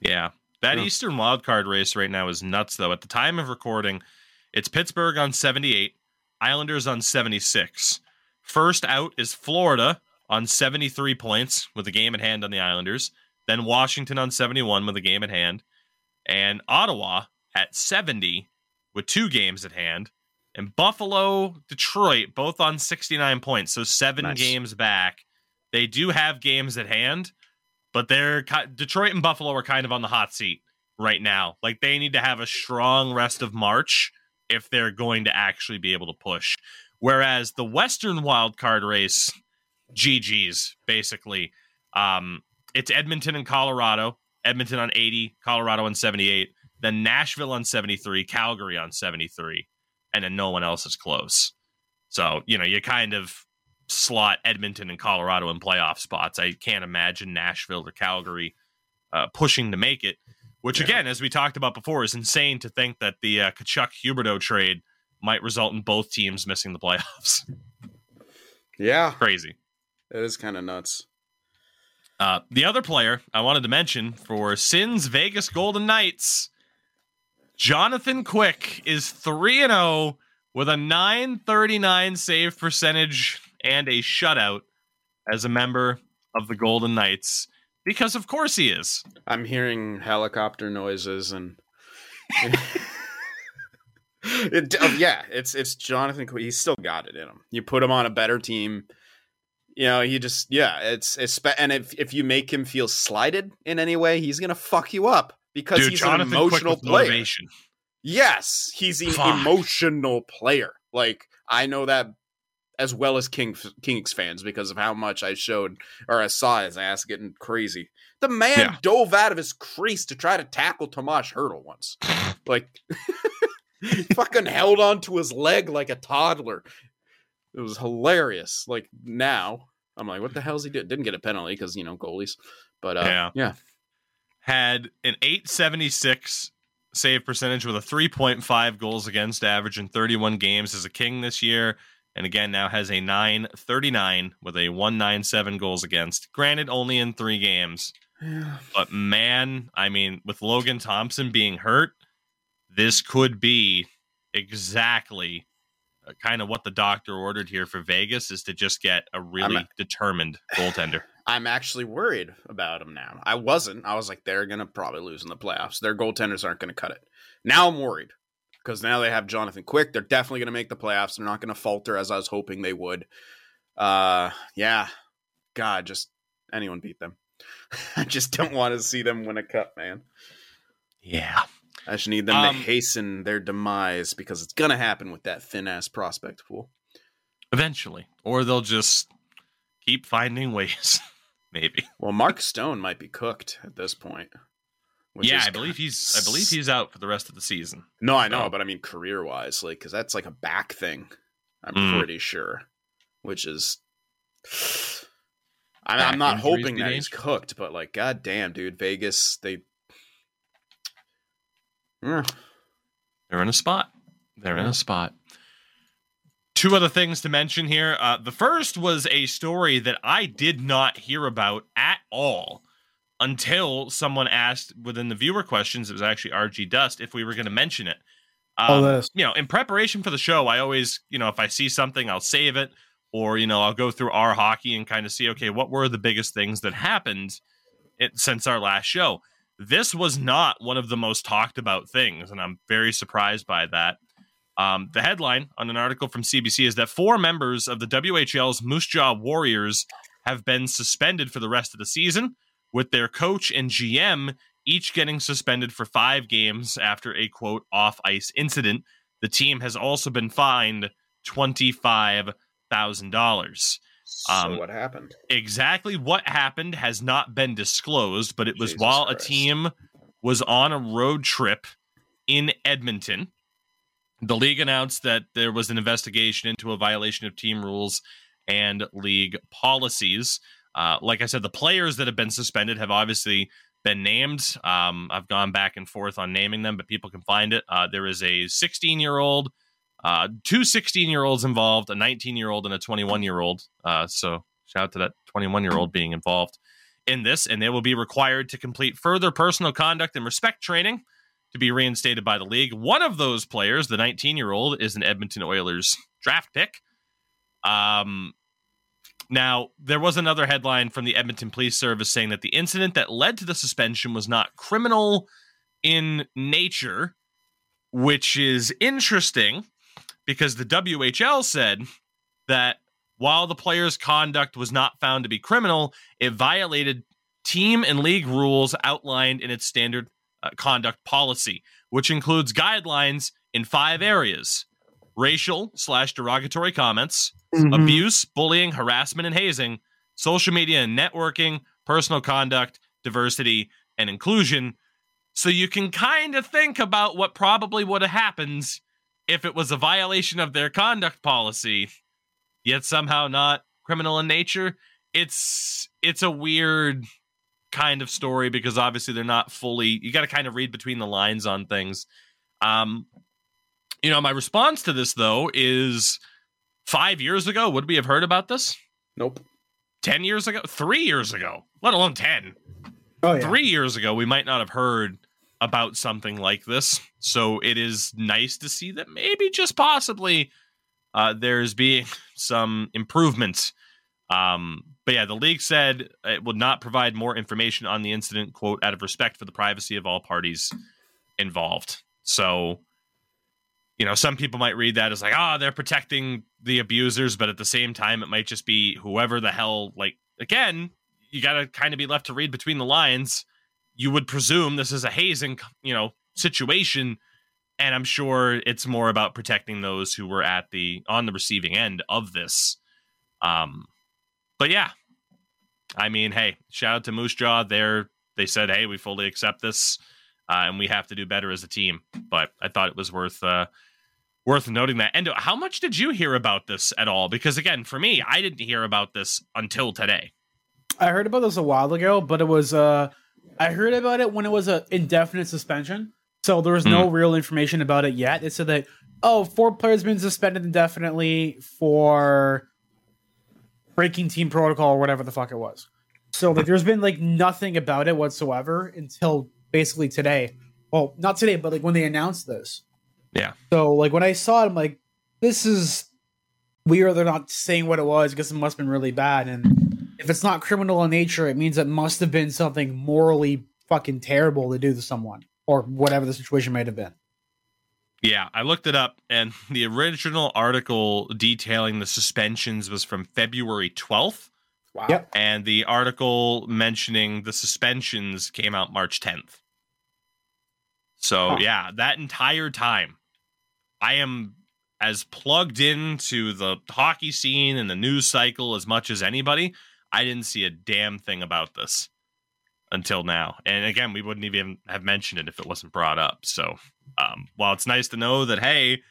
Yeah. That Yeah. Eastern wild card race right now is nuts, though. At the time of recording, it's Pittsburgh on 78, Islanders on 76. First out is Florida on 73 points with a game at hand on the Islanders. Then Washington on 71 with a game at hand. And Ottawa at 70 with two games at hand. And Buffalo, Detroit, both on 69 points. So seven Nice. games back. They do have games at hand but they're Detroit and Buffalo are kind of on the hot seat right now. Like they need to have a strong rest of March if they're going to actually be able to push. Whereas the Western wild card race, GG's basically, um, it's Edmonton and Colorado. Edmonton on 80, Colorado on 78, then Nashville on 73, Calgary on 73, and then no one else is close. So, you know, you kind of slot Edmonton and Colorado in playoff spots. I can't imagine Nashville or Calgary uh, pushing to make it. Which Yeah. again, as we talked about before, is insane to think that the uh, Tkachuk Huberdeau trade might result in both teams missing the playoffs. (laughs) Yeah, Crazy. it is kind of nuts. Uh, the other player I wanted to mention for Sins Vegas Golden Knights, Jonathan Quick is 3 0 with a 939 save percentage and a shutout as a member of the Golden Knights. Because of course he is. I'm hearing helicopter noises and. (laughs) it, uh, yeah, it's it's Jonathan. He's still got it in him. You put him on a better team, you know. He just yeah. It's it's and if if you make him feel slighted in any way, he's gonna fuck you up because Dude, he's Jonathan an emotional player. motivation. Yes, he's an Fuck. emotional player. Like I know that as well as King Kings fans because of how much I showed or I saw his ass getting crazy. The man Yeah. dove out of his crease to try to tackle Tomas Hertl once. (laughs) like (laughs) fucking held onto his leg like a toddler. It was hilarious. Like now, I'm like, what the hell's he doing? Didn't get a penalty because you know goalies, but uh, Yeah. yeah, had an 876 save percentage with a 3.5 goals against average in 31 games as a king this year and again now has a 939 with a 197 goals against granted only in 3 games but man i mean with logan thompson being hurt this could be exactly uh, kind of what the doctor ordered here for vegas is to just get a really I'm- determined goaltender (sighs) I'm actually worried about them now. I wasn't. I was like, they're gonna probably lose in the playoffs. Their goaltenders aren't gonna cut it. Now I'm worried because now they have Jonathan Quick. They're definitely gonna make the playoffs. They're not gonna falter as I was hoping they would. Uh, yeah. God, just anyone beat them. (laughs) I just don't want to see them win a cup, man. yeah I just need them Um, to hasten their demise because it's gonna happen with that thin ass prospect pool. eventually or they'll just keep finding ways (laughs) maybe Well, Mark Stone might be cooked at this point. Yeah i believe he's i believe he's out for the rest of the season No, I know, So- but I mean career wise, like, because that's like a back thing. I'm Mm. pretty sure, which is. I'm, I'm not hoping that he's cooked, but like, god damn, dude, Vegas, they. Mm. they're in a spot they're in a spot two other things to mention here uh, the first was a story that i did not hear about at all until someone asked within the viewer questions it was actually rg dust if we were going to mention it Oh, Um, you know, in preparation for the show, I always, you know, if I see something, I'll save it, or you know, I'll go through our hockey and kind of see, okay, what were the biggest things that happened it, since our last show. This was not one of the most talked about things, and I'm very surprised by that. Um, the headline on an article from CBC is that four members of the WHL's Moose Jaw Warriors have been suspended for the rest of the season, with their coach and GM each getting suspended for five games after a quote off ice incident. The team has also been fined $25,000. So Um, what happened? Exactly what happened has not been disclosed, but it was Jesus while Christ. a team was on a road trip in Edmonton. The league announced that there was an investigation into a violation of team rules and league policies. Uh, like I said, the players that have been suspended have obviously been named. Um, I've gone back and forth on naming them, but people can find it. Uh, there is a 16 year old, uh, two 16 year olds involved, a 19 year old, and a 21 year old. Uh, so shout out to that 21 year old being involved in this, and they will be required to complete further personal conduct and respect training to be reinstated by the league. One of those players, the 19 year old, is an Edmonton Oilers draft pick. Um, now, there was another headline from the Edmonton Police Service saying that the incident that led to the suspension was not criminal in nature, which is interesting because the WHL said that while the player's conduct was not found to be criminal, it violated team and league rules outlined in its standard uh, conduct policy, which includes guidelines in five areas racial slash derogatory comments, Mhm. abuse, bullying, harassment, and hazing, social media and networking, personal conduct, diversity, and inclusion. So you can kind of think about what probably would have happened if it was a violation of their conduct policy, yet somehow not criminal in nature. It's it's a weird kind of story because obviously they're not fully you got to kind of read between the lines on things. Um You know, my response to this though is five years ago, would we have heard about this? Nope. 10 years ago? Three years ago, let alone 10. Oh yeah. Three years ago, we might not have heard about something like this. So it is nice to see that maybe just possibly uh, there's being (laughs) some improvements. Um, but yeah, the league said it would not provide more information on the incident, quote, out of respect for the privacy of all parties involved. So, you know, some people might read that as like, ah, oh, they're protecting the abusers, but at the same time, it might just be whoever the hell, like, again, you got to kind of be left to read between the lines. You would presume this is a hazing, you know, situation. And I'm sure it's more about protecting those who were at the on the receiving end of this. Um, but yeah, I mean, hey, shout out to Moose Jaw. They're they said, hey, we fully accept this, uh, and we have to do better as a team. But I thought it was worth uh, worth noting that. And how much did you hear about this at all? Because again, for me, I didn't hear about this until today. I heard about this a while ago, but it was uh, I heard about it when it was an indefinite suspension. So there was no mm. real information about it yet. It said that oh, four players been suspended indefinitely for breaking team protocol or whatever the fuck it was. So like there's been like nothing about it whatsoever until basically today. Well, not today, but like when they announced this. Yeah. So like when I saw it, I'm like, this is weird. They're not saying what it was because it must have been really bad. And if it's not criminal in nature, it means it must have been something morally fucking terrible to do to someone or whatever the situation might have been. Yeah, I looked it up, and the original article detailing the suspensions was from February 12th. Wow. Yep. And the article mentioning the suspensions came out March 10th. So, huh. yeah, that entire time, I am as plugged into the hockey scene and the news cycle as much as anybody. I didn't see a damn thing about this until now. And again, we wouldn't even have mentioned it if it wasn't brought up. So um, while it's nice to know that, hey,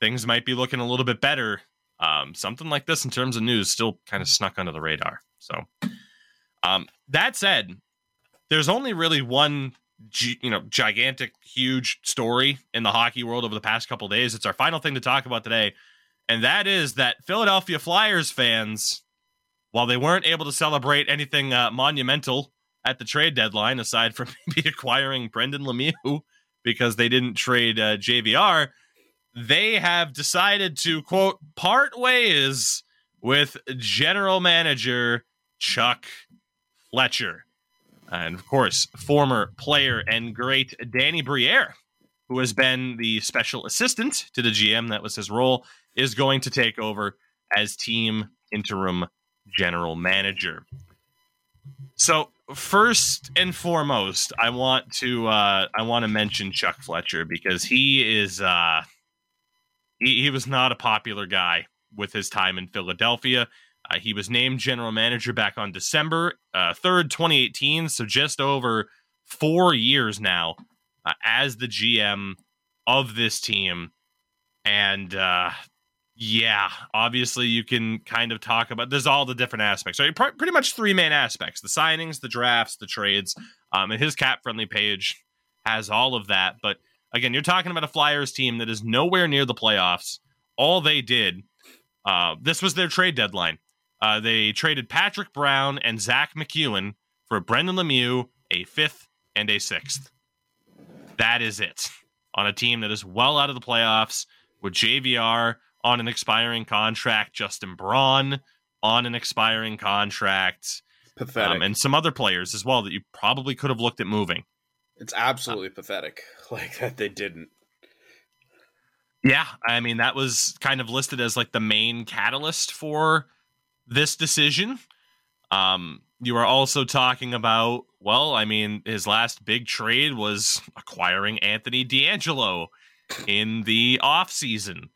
things might be looking a little bit better, um, something like this in terms of news still kind of snuck under the radar. So um, that said, there's only really one. You know, gigantic, huge story in the hockey world over the past couple days. It's our final thing to talk about today, and that is that Philadelphia Flyers fans, while they weren't able to celebrate anything uh, monumental at the trade deadline, aside from (laughs) maybe acquiring Brendan Lemieux because they didn't trade uh, JVR, they have decided to quote part ways with general manager Chuck Fletcher. And of course, former player and great Danny Briere, who has been the special assistant to the GM, that was his role, is going to take over as team interim general manager. So first and foremost, I want to uh, I want to mention Chuck Fletcher because he is uh, he, he was not a popular guy with his time in Philadelphia. Uh, he was named general manager back on December uh, third, twenty eighteen. So just over four years now uh, as the GM of this team, and uh, yeah, obviously you can kind of talk about. There's all the different aspects. Right, pretty much three main aspects: the signings, the drafts, the trades. Um, and his cap friendly page has all of that. But again, you're talking about a Flyers team that is nowhere near the playoffs. All they did, uh, this was their trade deadline. Uh, they traded Patrick Brown and Zack MacEwen for Brendan Lemieux, a fifth and a sixth. That is it on a team that is well out of the playoffs with JVR on an expiring contract, Justin Braun on an expiring contract. Pathetic. Um, and some other players as well that you probably could have looked at moving. It's absolutely uh, pathetic. (laughs) Like that they didn't. Yeah, I mean that was kind of listed as like the main catalyst for this decision. Um, you are also talking about, well, I mean, his last big trade was acquiring Anthony DeAngelo in the offseason.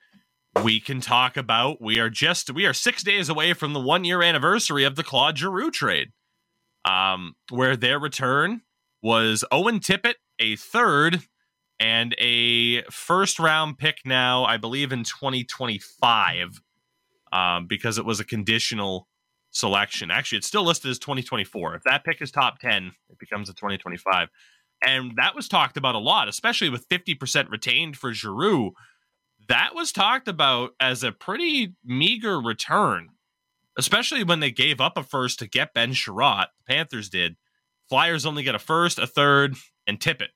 We can talk about we are just we are six days away from the one year anniversary of the Claude Giroux trade, um, where their return was Owen Tippett, a third and a first round pick now, I believe in 2025, um, because it was a conditional selection. Actually, it's still listed as 2024. If that pick is top 10, it becomes a 2025. And that was talked about a lot, especially with 50% retained for Giroux that was talked about as a pretty meager return, especially when they gave up a first to get Ben Chiarot. The Panthers did. Flyers only get a first, a third, and Tippett,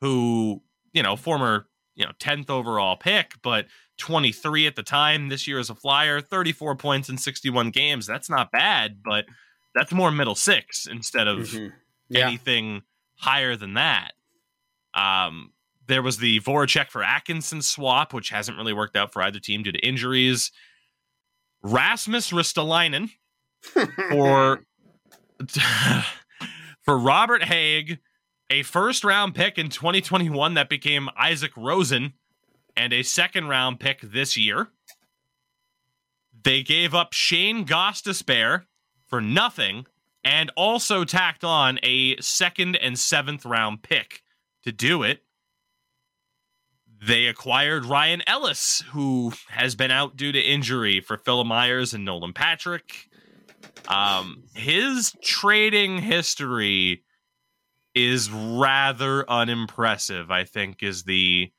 who, you know, former, you know, 10th overall pick, but 23 at the time this year as a Flyer, 34 points in 61 games. That's not bad, but that's more middle six instead of Mhm. Yeah. anything higher than that. Um, there was the Voracek for Atkinson swap, which hasn't really worked out for either team due to injuries. Rasmus Ristolainen (laughs) for (laughs) for Robert Hägg, a first round pick in 2021 that became Isak Rosén, and a second round pick this year. They gave up Shane Goss Gostisbehere for nothing and also tacked on a second and seventh round pick to do it. They acquired Ryan Ellis, who has been out due to injury for Phil Myers and Nolan Patrick. Um, his trading history is rather unimpressive, I think, is the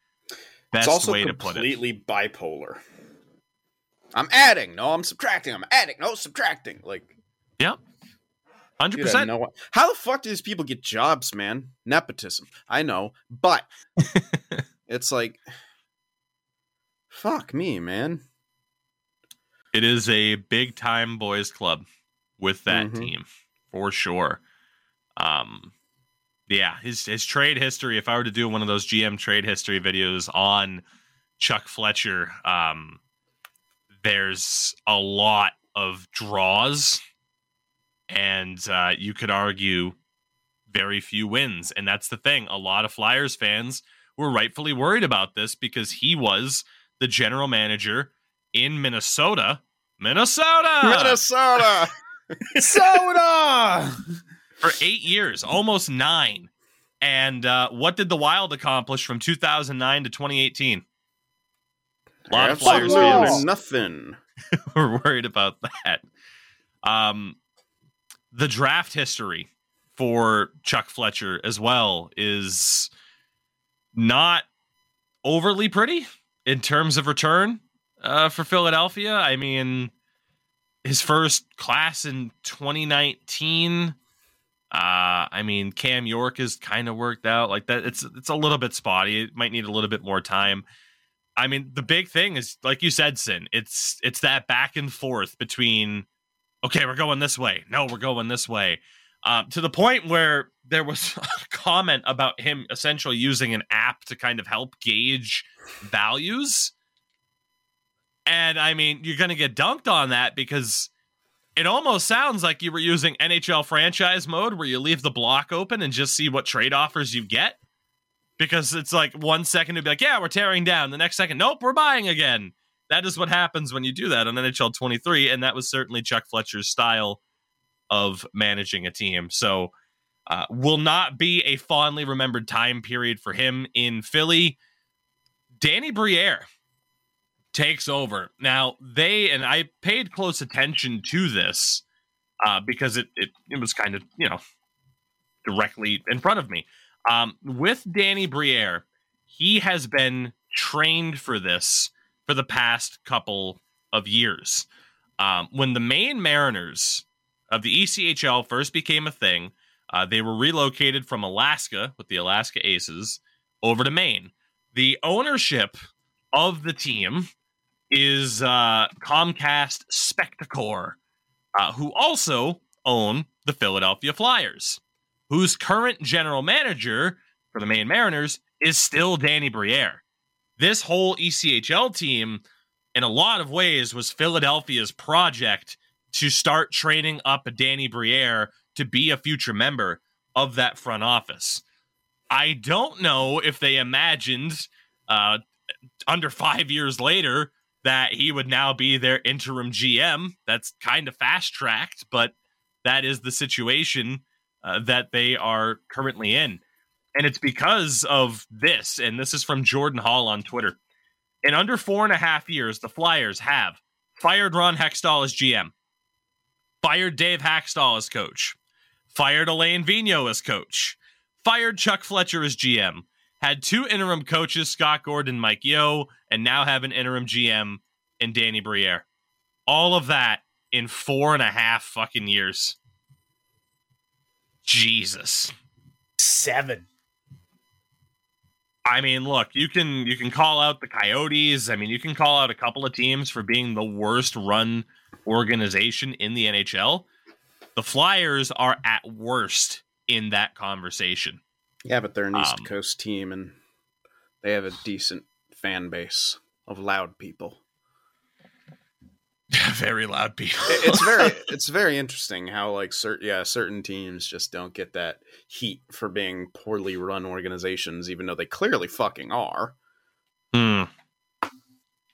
best it's also way to put it. completely bipolar. I'm adding, no, I'm subtracting. I'm adding, no, subtracting. Like, Yep. hundred percent. how the fuck do these people get jobs, man? Nepotism. I know, but (laughs) it's like, fuck me, man. It is a big time boys club with that Mhm. team for sure. Um, yeah, his his trade history. If I were to do one of those GM trade history videos on Chuck Fletcher, um, there's a lot of draws, and uh, you could argue very few wins. And that's the thing. A lot of Flyers fans were rightfully worried about this because he was the general manager in Minnesota. Minnesota! Minnesota. (laughs) Soda. (laughs) For eight years, almost nine. And uh, what did the Wild accomplish from 2009 to 2018? A lot of Flyers Absolutely fans nothing. (laughs) were worried about that. Um, the draft history for Chuck Fletcher as well is not overly pretty in terms of return uh, for Philadelphia. I mean, his first class in 2019. Uh, I mean, Cam York is kind of worked out like that. It's it's a little bit spotty. It might need a little bit more time. I mean, the big thing is, like you said, Sin. It's it's that back and forth between, okay, we're going this way. No, we're going this way. Um, to the point where there was (laughs) a comment about him essentially using an app to kind of help gauge values. And I mean, you're going to get dunked on that because it almost sounds like you were using NHL franchise mode where you leave the block open and just see what trade offers you get. Because it's like one second to be like, yeah, we're tearing down. The next second, nope, we're buying again. That is what happens when you do that on NHL 23. And that was certainly Chuck Fletcher's style of managing a team. So, uh, will not be a fondly remembered time period for him in Philly. Danny Briere takes over. Now, they, and I paid close attention to this uh, because it, it, it was kind of, you know, directly in front of me. Um, with Danny Briere, he has been trained for this for the past couple of years. Um, when the Maine Mariners of the ECHL first became a thing, uh, they were relocated from Alaska with the Alaska Aces over to Maine. The ownership of the team is uh, Comcast Spectacor, uh, who also own the Philadelphia Flyers, whose current general manager for the Maine Mariners is still Danny Briere. This whole ECHL team, in a lot of ways, was Philadelphia's project to start training up Danny Briere to be a future member of that front office. I don't know if they imagined uh, under five years later that he would now be their interim GM. That's kind of fast tracked, but that is the situation uh, that they are currently in. And it's because of this. And this is from Jordan Hall on Twitter. In under four and a half years, the Flyers have fired Ron Hextall as GM, fired Dave Hakstol as coach, fired Alain Vigneault as coach, fired Chuck Fletcher as GM, had two interim coaches, Scott Gordon, and Mike Yeo, and now have an interim GM in Danny Briere. All of that in four and a half fucking years. Jesus. Seven. I mean, look, you can you can call out the Coyotes. I mean, you can call out a couple of teams for being the worst run organization in the NHL. The Flyers are at worst in that conversation. Yeah, but they're an East Um, Coast team and they have a decent fan base of loud people. (laughs) Very loud people. It's very (laughs) it's very interesting how like certain yeah certain teams just don't get that heat for being poorly run organizations even though they clearly fucking are Hmm.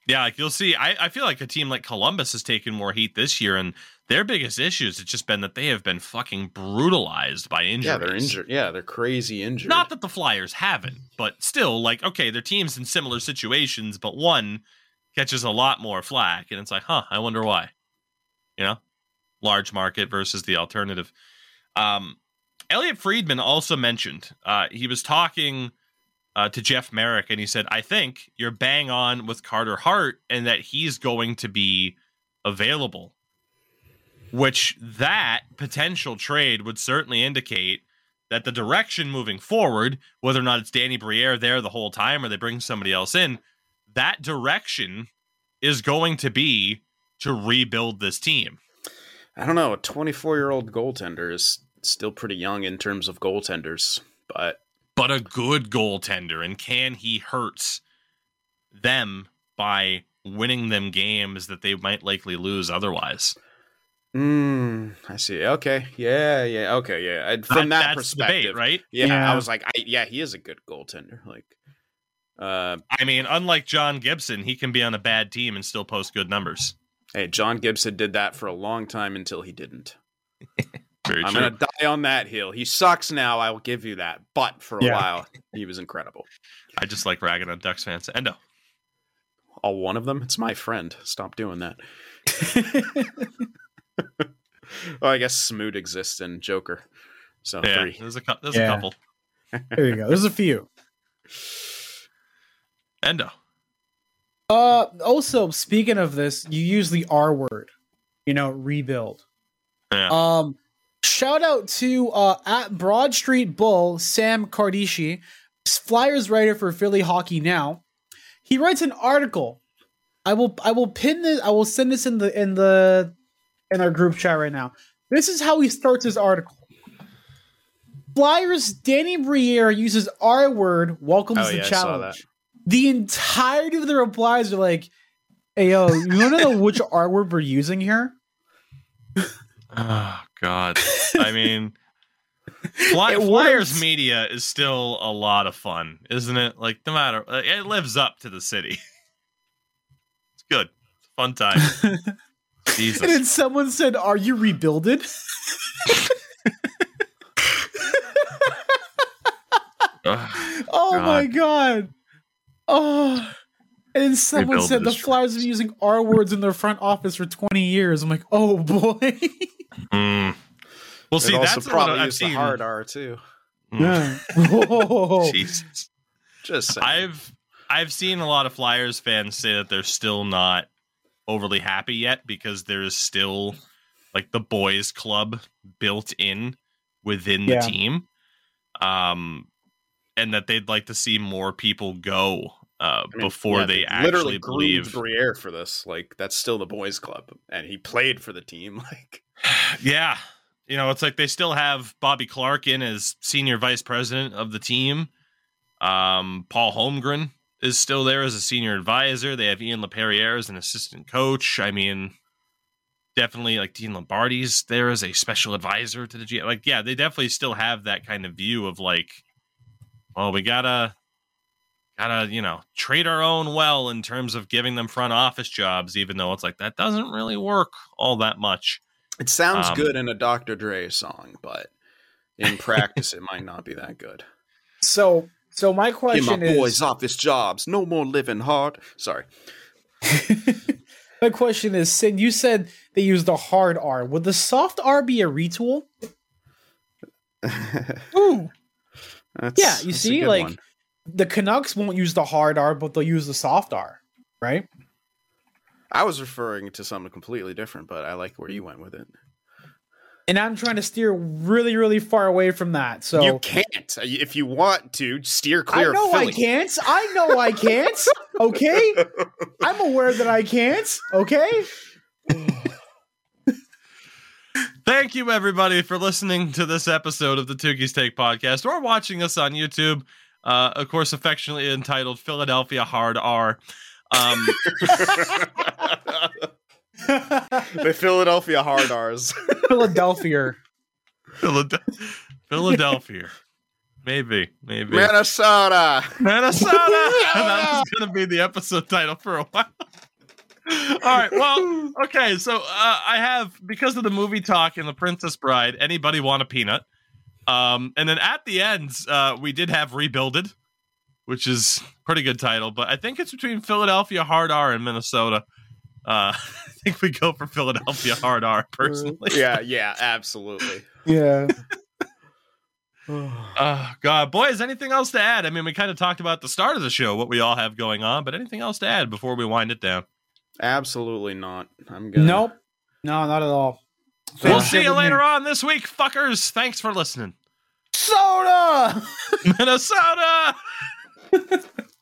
Yeah, like you'll see. I, I feel like a team like Columbus has taken more heat this year, and their biggest issues has just been that they have been fucking brutalized by injuries. yeah they're injured yeah they're crazy injured Not that the Flyers haven't, but still, like, okay, their teams in similar situations, but one catches a lot more flack, and it's like, huh, I wonder why. You know, large market versus the alternative. Um, Elliotte Friedman also mentioned uh, he was talking uh, to Jeff Marek, and he said, "I think you're bang on with Carter Hart, and that he's going to be available." Which that potential trade would certainly indicate that the direction moving forward, whether or not it's Danny Briere there the whole time or they bring somebody else in, that direction is going to be to rebuild this team. i don't know a 24 year old goaltender is still pretty young in terms of goaltenders but But a good goaltender, and can he hurt them by winning them games that they might likely lose otherwise? mm, i see okay yeah yeah okay yeah from that, that's the bait, perspective right? yeah, Yeah. i was like I, yeah he is a good goaltender like uh I mean, unlike John Gibson, he can be on a bad team and still post good numbers. hey john gibson did that for a long time until he didn't (laughs) Very I'm true. gonna die on that hill. He sucks now. I will give you that. But for a Yeah. while, he was incredible. I just like ragging on Ducks fans. Endo. All one of them. It's my friend. Stop doing that. (laughs) Oh, I guess Smoot exists in Joker. So Yeah, three. there's a there's Yeah. a couple. there you go. There's a few. (laughs) Endo. Uh, also speaking of this, you use the R word. You know, rebuild. Yeah. Um, shout out to uh at Broad Street Bull Sam Carchidi, Flyers writer for Philly Hockey Now. He writes an article. I will I will pin this. I will send this in the in the in our group chat right now. This is how he starts his article. Flyers Danny Briere uses R word welcomes Oh, the yeah, I saw challenge. The entirety of the replies are like, "Hey yo, you want to know which R word we're using here?" Oh (laughs) God. (laughs) I mean, Fly- Flyers media is still a lot of fun, isn't it? Like no matter, it lives up to the city. (laughs) it's good. It's a fun time. (laughs) Jesus. And then someone said, "Are you rebuilded?" Ugh. Oh my god! Oh, and someone said the Flyers have been using R words in their front office for twenty years. I'm like, oh boy. Mm. Well, see, It that's also what probably I've used seen. the hard R too. Mm. (laughs) Whoa. Jesus. Just saying. I've I've seen a lot of Flyers fans say that they're still not overly happy yet because there's still like the boys club built in within the Yeah. team. Um and that they'd like to see more people go uh, I mean, before yeah, they literally actually believe. Briere for this. Like that's still the boys' club, and he played for the team. (laughs) Like (sighs) yeah. You know, it's like they still have Bobby Clarke in as senior vice president of the team. Um, Paul Holmgren is still there as a senior advisor. They have Ian LaPerriere as an assistant coach. I mean, definitely like Dean Lombardi's there as a special advisor to the G. Like, yeah, they definitely still have that kind of view of like, well, we gotta, gotta, you know, trade our own well in terms of giving them front office jobs, even though it's like that doesn't really work all that much. it sounds Um, good in a Dr. Dre song, but in (laughs) practice, it might not be that good. So, so my Get my question is, boys office jobs. No more living hard. Sorry. (laughs) my question is, Sin, you said they use the hard R. Would the soft R be a retool? (laughs) Ooh. That's- Yeah, you that's a see, good like, one. The Canucks won't use the hard R, but they'll use the soft R, right? I was referring to something completely different, but I like where you went with it. And I'm trying to steer really, really far away from that. So you can't. If you want to steer clear, I clear know of Philly. I can't. I know I can't. Okay, I'm aware that I can't. Okay. Thank you, everybody, for listening to this episode of the Tougie's Take podcast or watching us on YouTube. Uh, of course, affectionately entitled Philadelphia Hard R. Um, (laughs) the Philadelphia Hard R's. (laughs) Philadelphia. Philad- Philadelphia. Maybe, maybe. Minnesota. Minnesota. (laughs) that was going to be the episode title for a while. All right. Well, okay. So uh, I have because of the movie talk and the Princess Bride. Anybody want a peanut? Um, and then at the end, uh, we did have Rebuilded, which is pretty good title. But I think it's between Philadelphia Hard R and Minnesota. Uh, (laughs) I think we go for Philadelphia Hard R personally. Yeah, (laughs) yeah, absolutely. Yeah. (laughs) (sighs) Oh God, boys! Anything else to add? I mean, we kind of talked about the start of the show what we all have going on, but anything else to add before we wind it down? Absolutely not. I'm gonna nope. No, not at all. We'll see you everyone. later on this week, fuckers. Thanks for listening. Soda. Minnesota. (laughs)